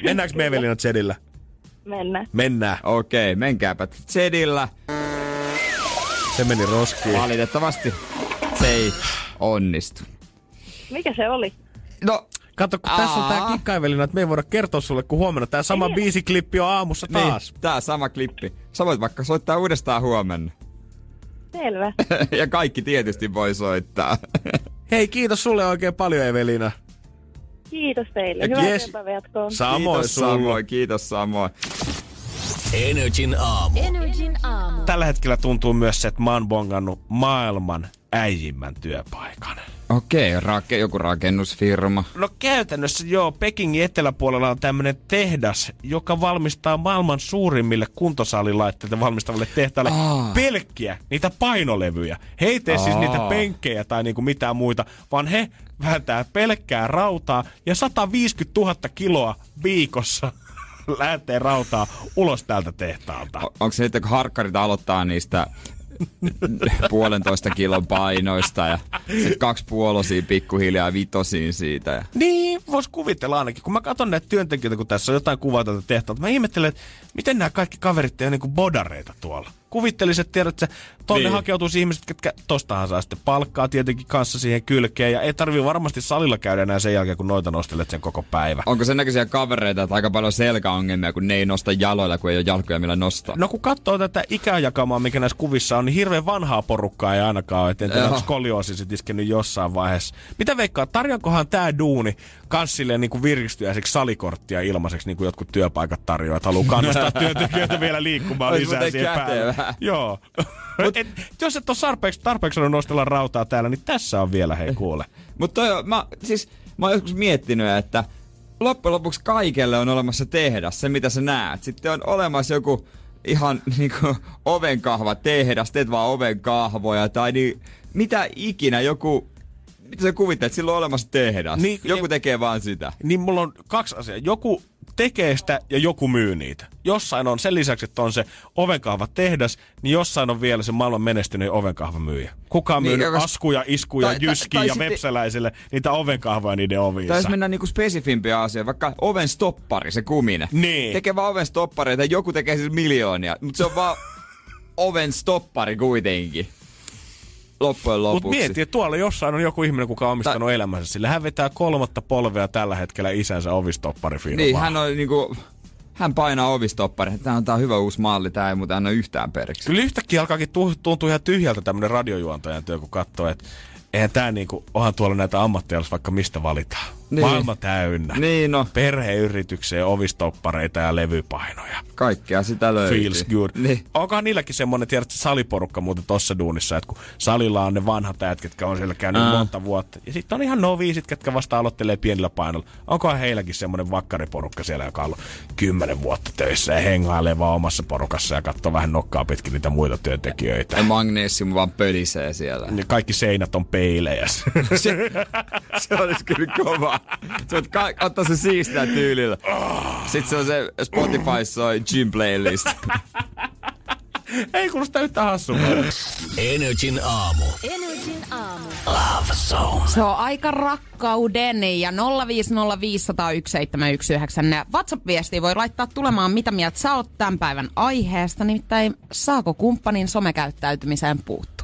Mennäänkö me Evelina Zedillä? Mennään. Mennään. Okei, menkääpä sedillä. Se meni roskiin. Valitettavasti se ei onnistu. Mikä se oli? No, Kato, kun tässä on tää Aa. kikka Evelina, että me ei voida kertoa sulle, kun huomenna tää sama biisiklippi on aamussa taas. niin, tää sama klippi. Sä voit vaikka soittaa uudestaan huomenna. Selvä. ja kaikki tietysti voi soittaa. Hei, kiitos sulle oikein paljon Evelina. Kiitos teille. Hyvää yes. jatkoon. Samoin kiitos sulle. samoin, kiitos samoin. Energin aamu. Energin aamu. Tällä hetkellä tuntuu myös se, että mä oon bongannut maailman äijimmän työpaikan. Okei, rake, joku rakennusfirma. No käytännössä joo, Pekingin eteläpuolella on tämmönen tehdas, joka valmistaa maailman suurimmille kuntosalilaitteita valmistaville tehtaalle Aa. pelkkiä, niitä painolevyjä. He ei tee siis niitä penkkejä tai niinku mitään muita, vaan he vääntää pelkkää rautaa ja 150 000 kiloa viikossa lähtee rautaa ulos tältä tehtaalta. O- onko se nyt, kun harkkarit aloittaa niistä puolentoista kilon painoista ja sit kaksi puolosia pikkuhiljaa vitosiin siitä. Ja... Niin, vois kuvitella ainakin. Kun mä katson näitä työntekijöitä, kun tässä on jotain kuvaa tältä tehtaalta, mä ihmettelen, että miten nämä kaikki kaverit ei ole niinku bodareita tuolla. Kuvittelisin, että tiedät, että tonne Niin. hakeutuisi ihmiset, ketkä tostahan saa sitten palkkaa tietenkin kanssa siihen kylkeen. Ja ei tarvii varmasti salilla käydä enää sen jälkeen, kun noita nostelet sen koko päivä. Onko sen näköisiä kavereita, että aika paljon selkäongelmia, kun ne ei nosta jaloilla, kun ei ole jalkoja millä nostaa? No kun katsoo tätä ikäjakamaa, mikä näissä kuvissa on, niin hirveän vanhaa porukkaa ei ainakaan ole. Et En tiedä, onko skolioosi sit iskenyt jossain vaiheessa. Mitä veikkaa, tarjoakohan tää duuni kans silleen niin kuin virkistyäiseksi salikorttia ilmaiseksi, niin kuin jotkut työpaikat tarjoavat. Haluaa kannustaa työntekijöitä vielä liikkumaan lisää siihen päälle. Joo. et, jos et ole tarpeeksi, tarpeeksi saanut nostella rautaa täällä, niin tässä on vielä, hei kuule. Mutta on, mä, siis, mä oon joskus miettinyt, että loppujen lopuksi kaikelle on olemassa tehdas, se mitä sä näet. Sitten on olemassa joku ihan niinku ovenkahva tehdas, teet vaan ovenkahvoja tai niin, mitä ikinä joku, mitä sä kuvittelet, sillä on olemassa tehdas. Niin, joku ja- tekee vaan sitä. Niin mulla on kaksi asiaa. Joku tekee sitä ja joku myy niitä. Jossain on sen lisäksi, että on se ovenkahva tehdas, niin jossain on vielä se maailman menestynyt ovenkahvamyyjä. Kuka on Niin, askuja, iskuja, Tai- tai- jyskiä tai ja sitten- vepsäläisille niitä ovenkahvoja niiden oviinsa. Tai jos mennään niinku spesifimpiä asioita, vaikka oven stoppari, se kuminen. Niin. Tekee vaan oven stoppareita, joku tekee siis miljoonia, mutta se on vaan oven stoppari kuitenkin. Loppujen Mutta lopuksi. mieti, että tuolla jossain on joku ihminen, kuka on omistanut elämänsä sillä. Hän vetää kolmatta polvea tällä hetkellä isänsä ovistopparifirmaa. Niin, hän on niinku... Hän painaa ovistoppari. Tämä on, tää hyvä uusi malli, tää ei muuten anna yhtään periksi. Kyllä yhtäkkiä alkaakin tu- tuntua ihan tyhjältä tämmönen radiojuontajan työ, kun katsoo, että eihän tää niinku, onhan tuolla näitä ammatteja, jos vaikka mistä valitaan. Niin. Maailma täynnä. Niin no, Perheyritykseen ovistoppareita ja levypainoja. kaikkea sitä löytyy. Feels good. Niin. Onkohan niilläkin semmonen, tiedät, saliporukka muuten tossa duunissa, että kun salilla on ne vanhat äät, ketkä on siellä käynyt Aa. monta vuotta. Ja sitten on ihan noviisit, ketkä vasta aloittelee pienillä painoilla. Onkohan heilläkin semmonen vakkariporukka siellä, joka on ollut kymmenen vuotta töissä ja hengailee vaan omassa porukassa ja katsoo vähän nokkaa pitkin niitä muita työntekijöitä. Ja magnesium vaan pölisee siellä. Niin kaikki seinät on peilejä. se, se olisi kyllä kova. Se on ka- ottaa se siistää tyylillä. Sitten se on se Spotify soi gym playlist. Ei kuulosta yhtään hassulta. Energin aamu. Energin aamu. Se on aika rakkauden ja 050501719. WhatsApp-viestiä voi laittaa tulemaan, mitä mieltä sä oot tämän päivän aiheesta. Nimittäin saako kumppanin somekäyttäytymiseen puuttua?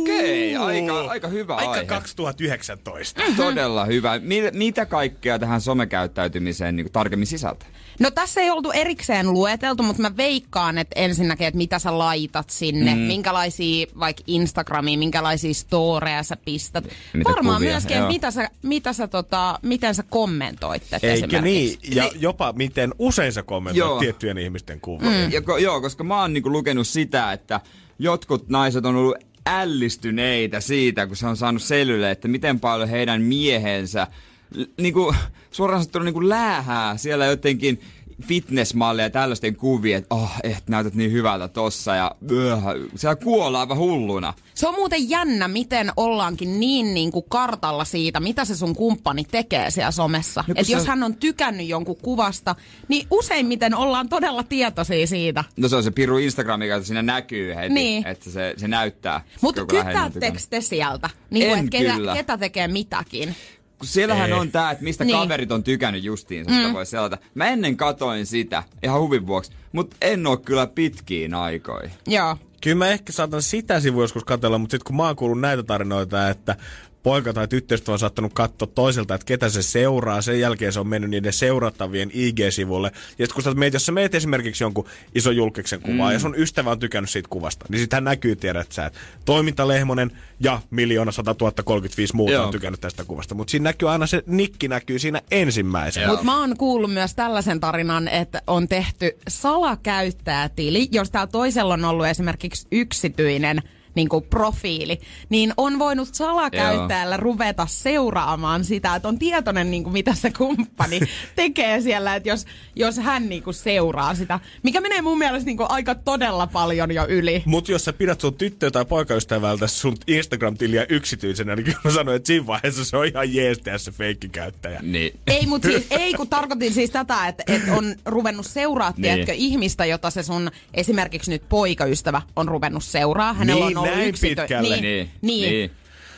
Okei, aika, aika hyvä Aika aihe. 2019. Todella hyvä. Mi- mitä kaikkea tähän somekäyttäytymiseen niin tarkemmin sisältää? No tässä ei oltu erikseen lueteltu, mutta mä veikkaan, että ensinnäkin, että mitä sä laitat sinne, mm. minkälaisia vaikka Instagramiin, minkälaisia storeja sä pistät. Mitä Varmaan kuvia, myöskin, joo. että mitä sä, mitä sä tota, miten sä kommentoitte Eikö niin? esimerkiksi. Ja jopa miten usein sä kommentoit Joo. tiettyjen ihmisten kuvia. Mm. Ja, joo, koska mä oon niinku lukenut sitä, että jotkut naiset on ollut ällistyneitä siitä, kun se on saanut selville, että miten paljon heidän miehensä l- niinku, suoraan sanottuna niinku läähää siellä jotenkin fitnessmalleja ja tällaisten kuvia, että oh, et näytät niin hyvältä tossa ja öh, siellä kuollaan aivan hulluna. Se on muuten jännä, miten ollaankin niin, niin kuin kartalla siitä, mitä se sun kumppani tekee siellä somessa. kun Et se- jos hän on tykännyt jonkun kuvasta, niin useimmiten ollaan todella tietoisia siitä. No se on se piru Instagram, mikä siinä näkyy heti, Niin. että se, se näyttää. Mutta on tykännyt. te sieltä? Niin En kuin, että ketä, ketä tekee mitäkin? Kun siellähän Ei. on tää, että mistä Niin. kaverit on tykännyt justiinsa, sitä voi selata. Mä ennen katoin sitä, ihan huvin vuoksi, mutta en oo kyllä pitkiin aikoihin. Joo. Kyllä mä ehkä saatan sitä sivua joskus katsella, mutta sitten kun mä oon kuullut näitä tarinoita, että poika tai tyttöystävä on saattanut katsoa toiselta, että ketä se seuraa. Sen jälkeen se on mennyt niiden seurattavien IG-sivulle. Ja sitten kun sä meet, jos sä meet esimerkiksi jonkun ison julkiksen kuvaa mm. ja sun ystävä on tykännyt siitä kuvasta, niin sitähän näkyy, tiedät sä, että toimintalehmonen ja miljoona 100 035 muuta Joo. on tykännyt tästä kuvasta. Mutta siinä näkyy aina se nikki näkyy siinä ensimmäisenä. Mutta mä oon kuullut myös tällaisen tarinan, että on tehty salakäyttäjätili, jos täällä toisella on ollut esimerkiksi yksityinen niin kuin profiili, niin on voinut salakäyttäjällä ruveta seuraamaan sitä, että on tietoinen, niin kuin mitä se kumppani tekee siellä, että jos, jos hän niin kuin seuraa sitä, mikä menee mun mielestä niin kuin aika todella paljon jo yli. Mutta jos sä pidät sun tyttö- tai poikaystävältä sun Instagram-tiliä yksityisenä, niin kyllä mä sanoin, että siinä vaiheessa se on ihan jees tehdä se feikkikäyttäjä. Niin. Ei, mutta siis, ei, kun tarkoitin siis tätä, että, että on ruvennut seuraa, Niin. tiedätkö, ihmistä, jota se sun esimerkiksi nyt poikaystävä on ruvennut seuraa. Hänellä Niin, on näin pitkälle. Niin, Niin, niin. niin.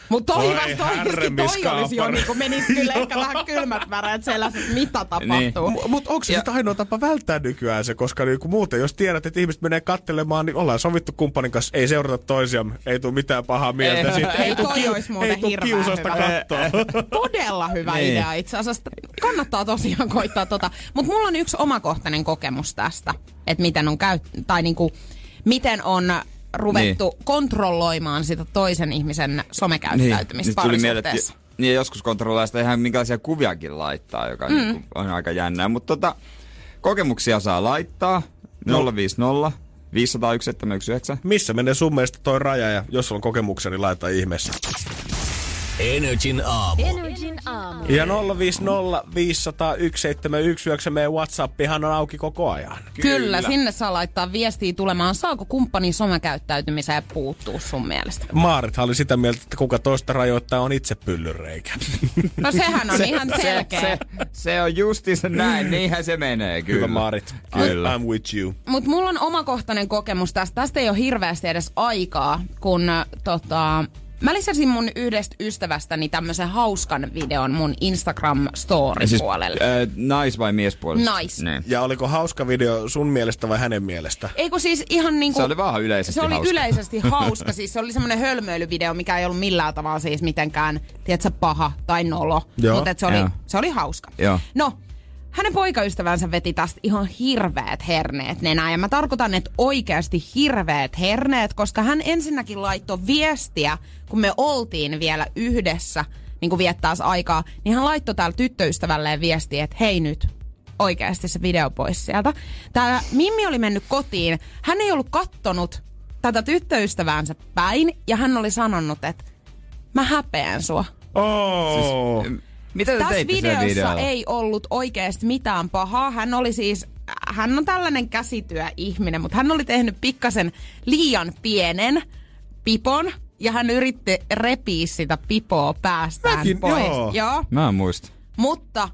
Mutta toi vasta oikeesti, toi olisi jo niinku menis kyllä ehkä vähän kylmät väreet että mitä tapahtuu. M- Mutta onko se sitten ainoa tapa välttää nykyään se, koska niinku muuten, jos tiedät, että ihmiset menee kattelemaan, niin ollaan sovittu kumppanin kanssa, ei seurata toisiamme, ei tule mitään pahaa mieltä. Ei. Siitä Ei tuu toi kiu- olisi muuten ei hirveän kiusausta hyvä. kattoa. Todella hyvä Niin. idea itse asiassa. Kannattaa tosiaan koittaa tota. Mutta mulla on yksi omakohtainen kokemus tästä, että miten on käy, tai niinku, miten on ruvettu niin. kontrolloimaan sitä toisen ihmisen somekäyttäytymistä Nyt tuli niin joskus kontrolloida sitä ihan minkälaisia kuviakin laittaa, joka mm. niin on aika jännää. Mutta tota, kokemuksia saa laittaa No. 050 501 719. Missä menee sun mielestä toi raja ja jos sulla on kokemuksia, niin laita ihmeessä. Energin aamu. Energin aamu. Ja 050 501 719 meidän Whatsappihan on auki koko ajan. Kyllä. Kyllä, sinne saa laittaa viestiä tulemaan. Saako kumppani somekäyttäytymiseen puuttuu sun mielestä? Maarithan oli sitä mieltä, että kuka toista rajoittaa on itse pyllyreikä. No sehän on se, ihan selkeä. Se, se on justiinsa näin, niinhän se menee kyllä. Hyvä Maarit. Kyllä. I'm with you. Mutta mulla on omakohtainen kokemus tästä. Tästä ei ole hirveästi edes aikaa, kun äh, tota, mä lisäsin mun yhdestä ystävästäni tämmöisen hauskan videon mun Instagram story Siis, puolelle. äh, nais- vai miespuolesta? Nais. Niin. Ja oliko hauska video sun mielestä vai hänen mielestä? Ei kun siis ihan niinku... Se oli vaan yleisesti Se oli hauska. yleisesti hauska. Siis se oli semmoinen hölmöilyvideo, mikä ei ollut millään tavalla siis mitenkään, tiedätkö, paha tai nolo. Joo. Mutta se, oli, Joo. se oli hauska. Joo. No, hänen poikaystävänsä veti tästä ihan hirveät herneet nenään. Ja mä tarkoitan, että oikeasti hirveät herneet, koska hän ensinnäkin laittoi viestiä, kun me oltiin vielä yhdessä, niin kuin viettäisi aikaa, niin hän laittoi täällä tyttöystävälleen viestiä, että hei nyt, oikeasti se video pois sieltä. Tää Mimmi oli mennyt kotiin. Hän ei ollut kattonut tätä tyttöystäväänsä päin ja hän oli sanonut, että mä häpeän sua. Oh. Mitä te Tässä teitte videossa videolla? ei ollut oikeasti mitään pahaa. Hän oli siis, hän on tällainen käsityöihminen, mutta hän oli tehnyt pikkasen liian pienen pipon ja hän yritti repiä sitä pipoa päästään Mäkin, pois. joo. joo. Mä en muista. Mutta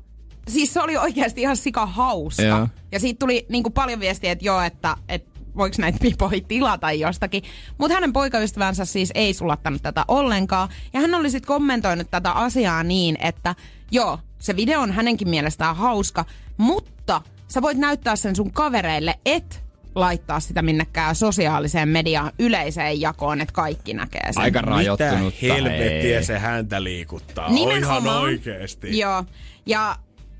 siis se oli oikeasti ihan sika hauska. Joo. Ja siitä tuli niin kuin paljon viestiä, että joo, että, että voiko näitä pipoja tilata jostakin. Mutta hänen poikaystävänsä siis ei sulattanut tätä ollenkaan. Ja hän oli sitten kommentoinut tätä asiaa niin, että joo, se video on hänenkin mielestään hauska, mutta sä voit näyttää sen sun kavereille, et laittaa sitä minnekään sosiaaliseen mediaan yleiseen jakoon, että kaikki näkee sen. Aika Mitä rajoittunutta. helvettiä ei. se häntä liikuttaa? Nimenomaan. Ihan oikeesti. Joo. Ja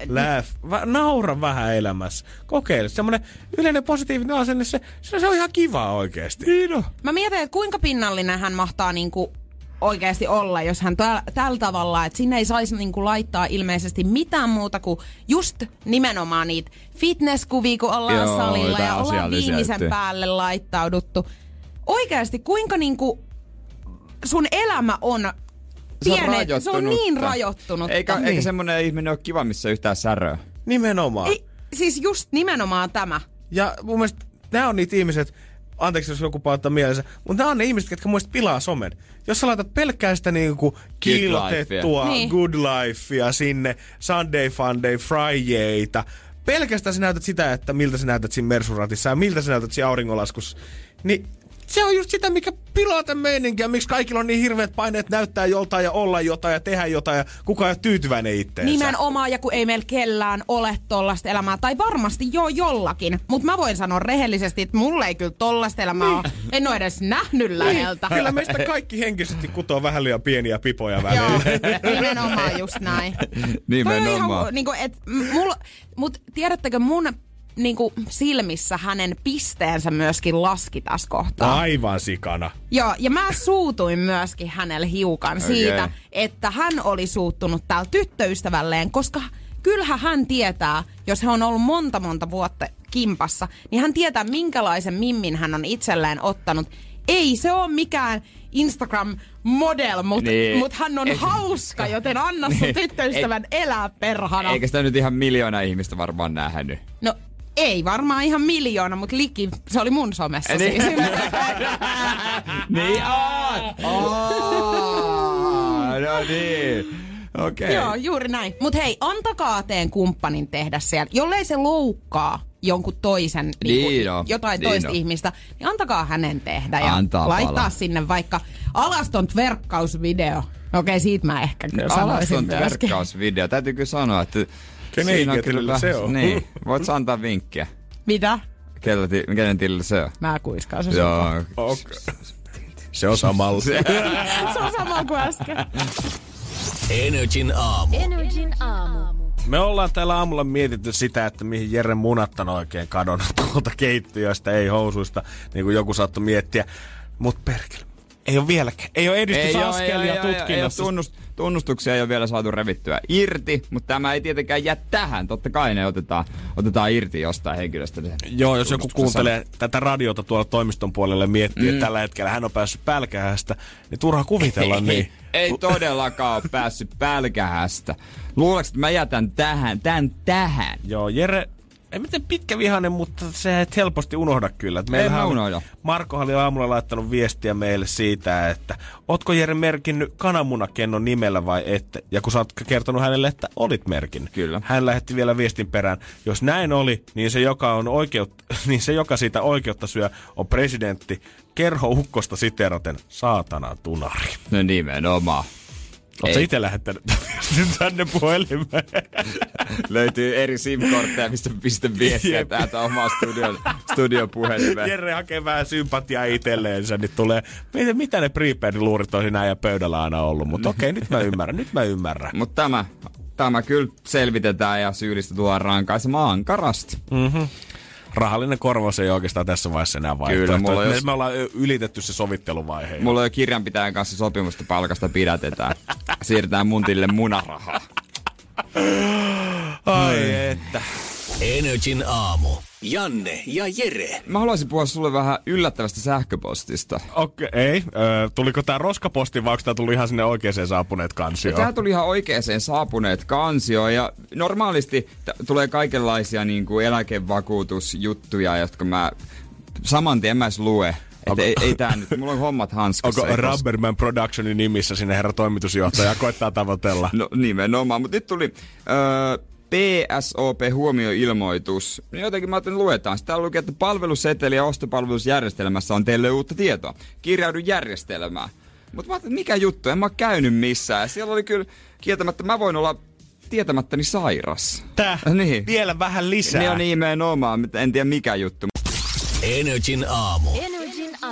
Laugh. Va- naura vähän elämässä. Kokeile. Semmoinen yleinen positiivinen asenne, se, se, se on ihan kiva oikeesti. Niin on. Mä mietin, että kuinka pinnallinen hän mahtaa niinku oikeasti olla, jos hän täl, tällä tavalla, että sinne ei saisi niinku laittaa ilmeisesti mitään muuta kuin just nimenomaan niitä fitnesskuvia, kun ollaan Joo, salilla ja ollaan viimeisen juttuja. päälle laittauduttu. Oikeasti, kuinka niinku sun elämä on Se on pienet, se on niin rajoittunutta. Eikä, Niin. eikä semmonen ihminen ole kiva, missä yhtään säröä. Nimenomaan. Ei, siis just nimenomaan tämä. Ja mun mielestä nämä on niitä ihmiset, anteeksi jos joku pahoittaa mielensä, mutta nämä on ne ihmiset, jotka mun pilaa somen. Jos sä laitat pelkkää sitä niinku kiillotettua Niin. good lifea sinne, Sunday Funday, Fridayta, pelkästään sä näytät sitä, että miltä sä näytät siinä Mersuratissa ja miltä sä näytät siinä auringonlaskussa, niin se on just sitä, mikä pilaa tämän meininkiä, miksi kaikilla on niin hirveät paineet näyttää joltain ja olla jotain ja tehdä jotain ja kukaan ei ole tyytyväinen itteensä. Nimenomaan, ja kun ei meillä kellään ole tollasta elämää, tai varmasti jo jollakin, mutta mä voin sanoa rehellisesti, että mulla ei kyllä tollasta elämää ole. En ole edes nähnyt läheltä. Kyllä meistä kaikki henkisesti kutoo vähän liian pieniä pipoja Joo, välillä. nimenomaan just näin. Ihan, Nimenomaan. niinku, et, m- mulla, mut tiedättekö mun niinku, silmissä hänen pisteensä myöskin laski tässä kohtaa. Aivan sikana. Joo, ja mä suutuin myöskin hänelle hiukan Okei. siitä, että hän oli suuttunut täällä tyttöystävälleen, koska kyllähän hän tietää, jos hän on ollut monta monta vuotta kimpassa, niin hän tietää minkälaisen mimmin hän on itselleen ottanut. Ei se ole mikään Instagram-model, mutta Niin. mut hän on Ei- hauska, joten anna sun Niin. tyttöystävän elää perhana. Eikä sitä nyt ihan miljoona ihmistä varmaan nähnyt. No ei varmaan ihan miljoona, mutta liki, se oli mun somessa Niin. siis. niin on! Oh, no niin. Okei. Joo, juuri näin. Mutta hei, antakaa teen kumppanin tehdä siellä. Jollei se loukkaa jonkun toisen, Niin niinku, on, jotain niin toista on. ihmistä, niin antakaa hänen tehdä ja Antaa laittaa palaa. sinne vaikka alaston verkkausvideo. No okei, siitä mä ehkä kyllä sanoisin Alaston verkkausvideo. Täytyy kyllä sanoa, että Kenen siinä on ikä kyllä tilillä se on? Niin, voit sä antaa vinkkiä. Mitä? Kellä, ti- kenen tilillä se on? Mä kuiskaan se Joo. Okay. Se on samalla. Se on sama kuin äsken. Energin aamu. Energin aamu. Me ollaan täällä aamulla mietitty sitä, että mihin Jere Munat on oikein kadonnut tuolta keittiöstä, ei housuista, niin kuin joku saattoi miettiä. Mut perkele, ei ole vieläkään. Ei ole edistysaskelia ei, ei, tutkinnassa. tunnust, tunnustuksia ei ole vielä saatu revittyä irti, mutta tämä ei tietenkään jää tähän. Totta kai ne otetaan, otetaan irti jostain henkilöstä. Joo, jos joku kuuntelee tätä radiota tuolla toimiston puolella ja miettii, mm. että tällä hetkellä hän on päässyt pälkähästä, niin turha kuvitella niin. Ei todellakaan ole päässyt pälkähästä. Luuleeko, että mä jätän tähän, tän tähän? Joo, Jere, ei miten pitkä vihainen, mutta se et helposti unohda kyllä. Et En meillähän unohda. Marko oli aamulla laittanut viestiä meille siitä, että ootko Jere merkinnyt kananmunakennon nimellä vai ette? Ja kun sä oot kertonut hänelle, että olit merkinnyt. Kyllä. Hän lähetti vielä viestin perään. Jos näin oli, niin se joka, on oikeut, niin se, joka siitä oikeutta syö, on presidentti. Kerho ukkosta siteraten, saatana tunari. No nimenomaan. Oletko itse lähettänyt tänne puhelimeen? Löytyy eri SIM-kortteja, mistä pistä viestiä Jep. täältä omaa studion, studiopuhelimeen. Jere hakee vähän sympatiaa itselleensä, niin tulee, mitä, mitä ne prepaid-luurit on siinä ja pöydällä aina ollut, mutta okei, nyt mä ymmärrän, nyt mä ymmärrän. Mutta tämä, tämä kyllä selvitetään ja syyllistä tullaan rankaisemaan ankarasti. Rahallinen korvaus ei oikeastaan tässä vaiheessa enää vaihtoehto. Kyllä, mulla me, jos- me ollaan ylitetty se sovitteluvaihe. Mulla on jo kirjanpitäjän kanssa sopimusta palkasta pidätetään. Siirretään mun tilille munarahaa. Ai että. Energin aamu. Janne ja Jere. Mä haluaisin puhua sulle vähän yllättävästä sähköpostista. Okei, ei. Ö, tuliko tää roskaposti vai onko tää tullut ihan sinne oikeaan saapuneet kansioon? Tämä tuli ihan oikeeseen saapuneet kansioon ja normaalisti t- tulee kaikenlaisia niin kuin eläkevakuutusjuttuja, jotka mä saman tien mä lue. Et Onko- ei, ei tää nyt, mulla on hommat hanskassa. Onko Rubberman Productionin nimissä sinne herra toimitusjohtaja koittaa tavoitella? No nimenomaan, mutta nyt tuli öö, PSOP-huomioilmoitus. Niin Jotenkin mä ajattelin, luetaan. Sitä lukee, että palveluseteli ja ostopalvelusjärjestelmässä on teille uutta tietoa. Kirjaudu järjestelmään. Mutta mä ajattelin, mikä juttu, en mä käynyt missään. Ja siellä oli kyllä kieltämättä, mä voin olla tietämättäni sairas. Tää? Niin. Vielä vähän lisää. Ne on nimenomaan, mutta en tiedä mikä juttu. Energin aamu. Energin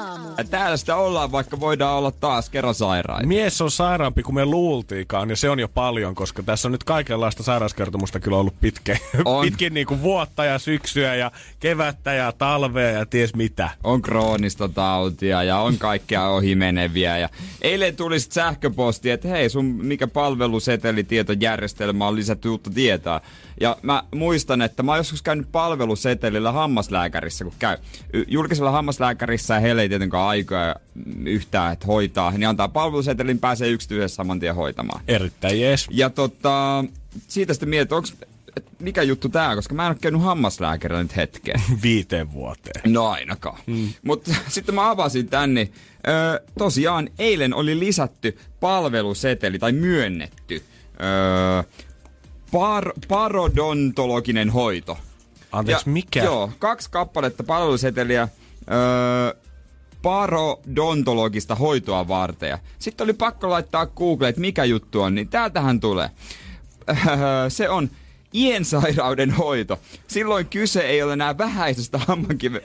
aamu. Ja täällä sitä ollaan, vaikka voidaan olla taas kerran sairaita. Mies on sairaampi kuin me luultiinkaan, ja se on jo paljon, koska tässä on nyt kaikenlaista sairauskertomusta kyllä ollut pitkä, On. pitkin niin kuin vuotta ja syksyä ja kevättä ja talvea ja ties mitä. on kroonista tautia ja on kaikkea ohimeneviä. Ja eilen tuli sit sähköposti, että hei, sun mikä palvelusetelitietojärjestelmä on lisätty uutta tietoa. Ja mä muistan, että mä oon joskus käynyt palvelusetelillä hammaslääkärissä, kun käy. Julkisella hammaslääkärissä heillä ei tietenkään aikaa yhtään, että hoitaa. Niin antaa palvelusetelin, pääsee yksityisessä saman tien hoitamaan. Erittäin jees. Ja tota, siitä sitten mietin, onks, et mikä juttu tää koska mä en ole käynyt hammaslääkärillä nyt hetkeen. Viiteen vuoteen. No ainakaan. Mm. Mutta sitten mä avasin tän, niin öö, tosiaan eilen oli lisätty palveluseteli tai myönnetty öö, par, parodontologinen hoito. Anteeksi, mikä? Joo, kaksi kappaletta palveluseteliä öö, parodontologista hoitoa varten. Ja Sitten oli pakko laittaa Google, että mikä juttu on, niin täältähän tulee. Öö, se on iensairauden hoito. Silloin kyse ei ole enää vähäisestä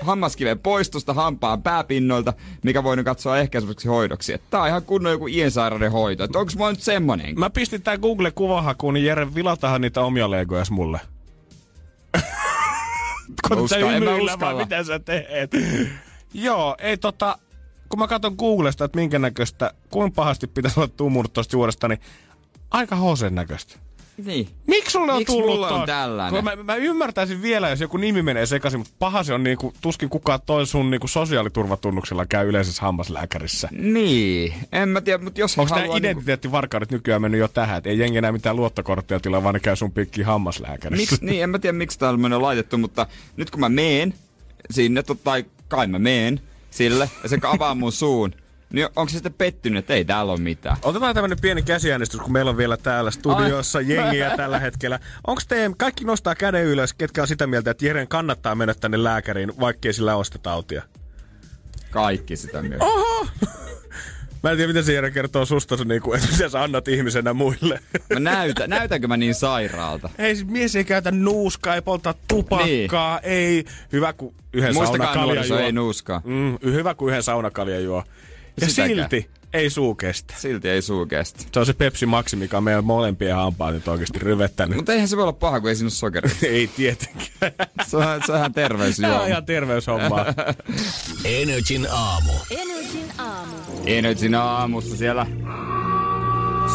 hammaskiven poistosta hampaan pääpinnoilta, mikä voidaan katsoa ehkäiseväksi hoidoksi. Että Tää on ihan kunnon joku iensairauden hoito. Että onko mä nyt semmonen? Mä pistin tää Google kuvahakuun, niin Jere, vilatahan niitä omia legojas mulle. Kun sä hymyillä vaan, mitä sä teet. Joo, ei tota, kun mä katson Googlesta, että minkä näköistä, kuinka pahasti pitäisi olla tummurnut tosta juuresta, niin aika hosen näköistä. Niin. Miksi sulle on Miksi tullut on tällainen? Kun Mä, mä, ymmärtäisin vielä, jos joku nimi menee sekaisin, mutta paha se on niinku, tuskin kukaan toi sun niinku sosiaaliturvatunnuksella käy yleisessä hammaslääkärissä. Niin, en mä tiedä, mutta jos Onko nämä niinku- identiteettivarkaudet nykyään mennyt jo tähän, että ei jengi enää mitään luottokorttia tilaa, vaan ne käy sun pikkiin hammaslääkärissä? Miks, niin, en mä tiedä miksi täällä on laitettu, mutta nyt kun mä meen sinne, tai kai mä meen sille, ja se avaa mun suun, niin onko se sitten pettynyt, että ei täällä ole mitään? Otetaan tämmönen pieni käsiäänestys, kun meillä on vielä täällä studiossa jengiä tällä hetkellä. Onko te, kaikki nostaa käden ylös, ketkä on sitä mieltä, että Jeren kannattaa mennä tänne lääkäriin, vaikkei sillä ole sitä tautia? Kaikki sitä myös. Oho! Mä en tiedä, miten se Jere kertoo susta, niinku, että mitä sä annat ihmisenä muille. Mä näytä, näytänkö mä niin sairaalta? Ei, siis mies ei käytä nuuskaa, ei polta tupakkaa, niin. ei. Hyvä, kun yhden Muistakaa saunakalja nuoriso, juo. ei nuuskaa. Mm, hyvä, kun yhden saunakalja juo. Ja Sitäkään. silti ei suu kestä. Silti ei suu kestä. Se on se Pepsi Maxi, mikä on meidän molempien hampaat nyt oikeasti ryvettänyt. Mutta eihän se voi olla paha, kun ei siinä ole sokeria. ei tietenkään. Se on, se on ihan terveysjuoma. Tämä on ihan terveyshommaa. Energin aamu. Energin aamu. Energin aamussa siellä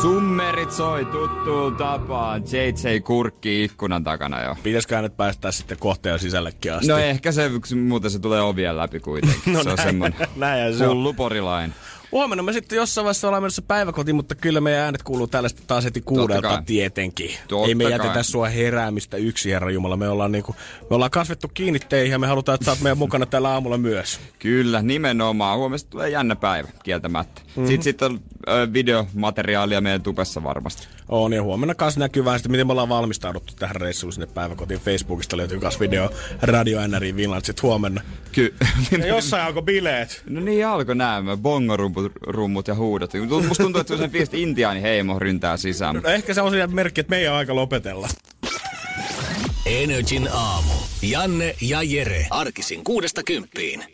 Summerit soi tuttuun tapaan. JJ Kurkki ikkunan takana jo. Pitäisikö nyt päästää sitten kohteen sisällekin asti? No ehkä se, muuten se tulee ovien läpi kuitenkin. No se on näin- semmonen näinhän se on. hullu porilainen. Huomenna me sitten jossain vaiheessa ollaan menossa päiväkotiin, mutta kyllä meidän äänet kuuluu tällaista taas heti kuudelta kai. tietenkin. Totta Ei me kai. jätetä sua heräämistä yksi, Herra Jumala. Me ollaan, niinku, me ollaan kasvettu kiinni teihin ja me halutaan, että sä oot meidän mukana tällä aamulla myös. Kyllä, nimenomaan. Huomesta tulee jännä päivä, kieltämättä. Mm-hmm. Sitten, sitten on ö, videomateriaalia meidän tupessa varmasti. On ja huomenna kanssa näkyy vähän sitten, miten me ollaan valmistauduttu tähän reissuun sinne päiväkotiin. Facebookista löytyy myös video Radio NRI Vinland sit huomenna. Ky- Ja jossain alkoi bileet. No niin alkoi nämä bongorummut rummut ja huudot. Musta tuntuu, että se on sen että intiaani heimo ryntää sisään. No ehkä se on se merkki, että meidän on aika lopetella. Energin aamu. Janne ja Jere. Arkisin kuudesta kymppiin.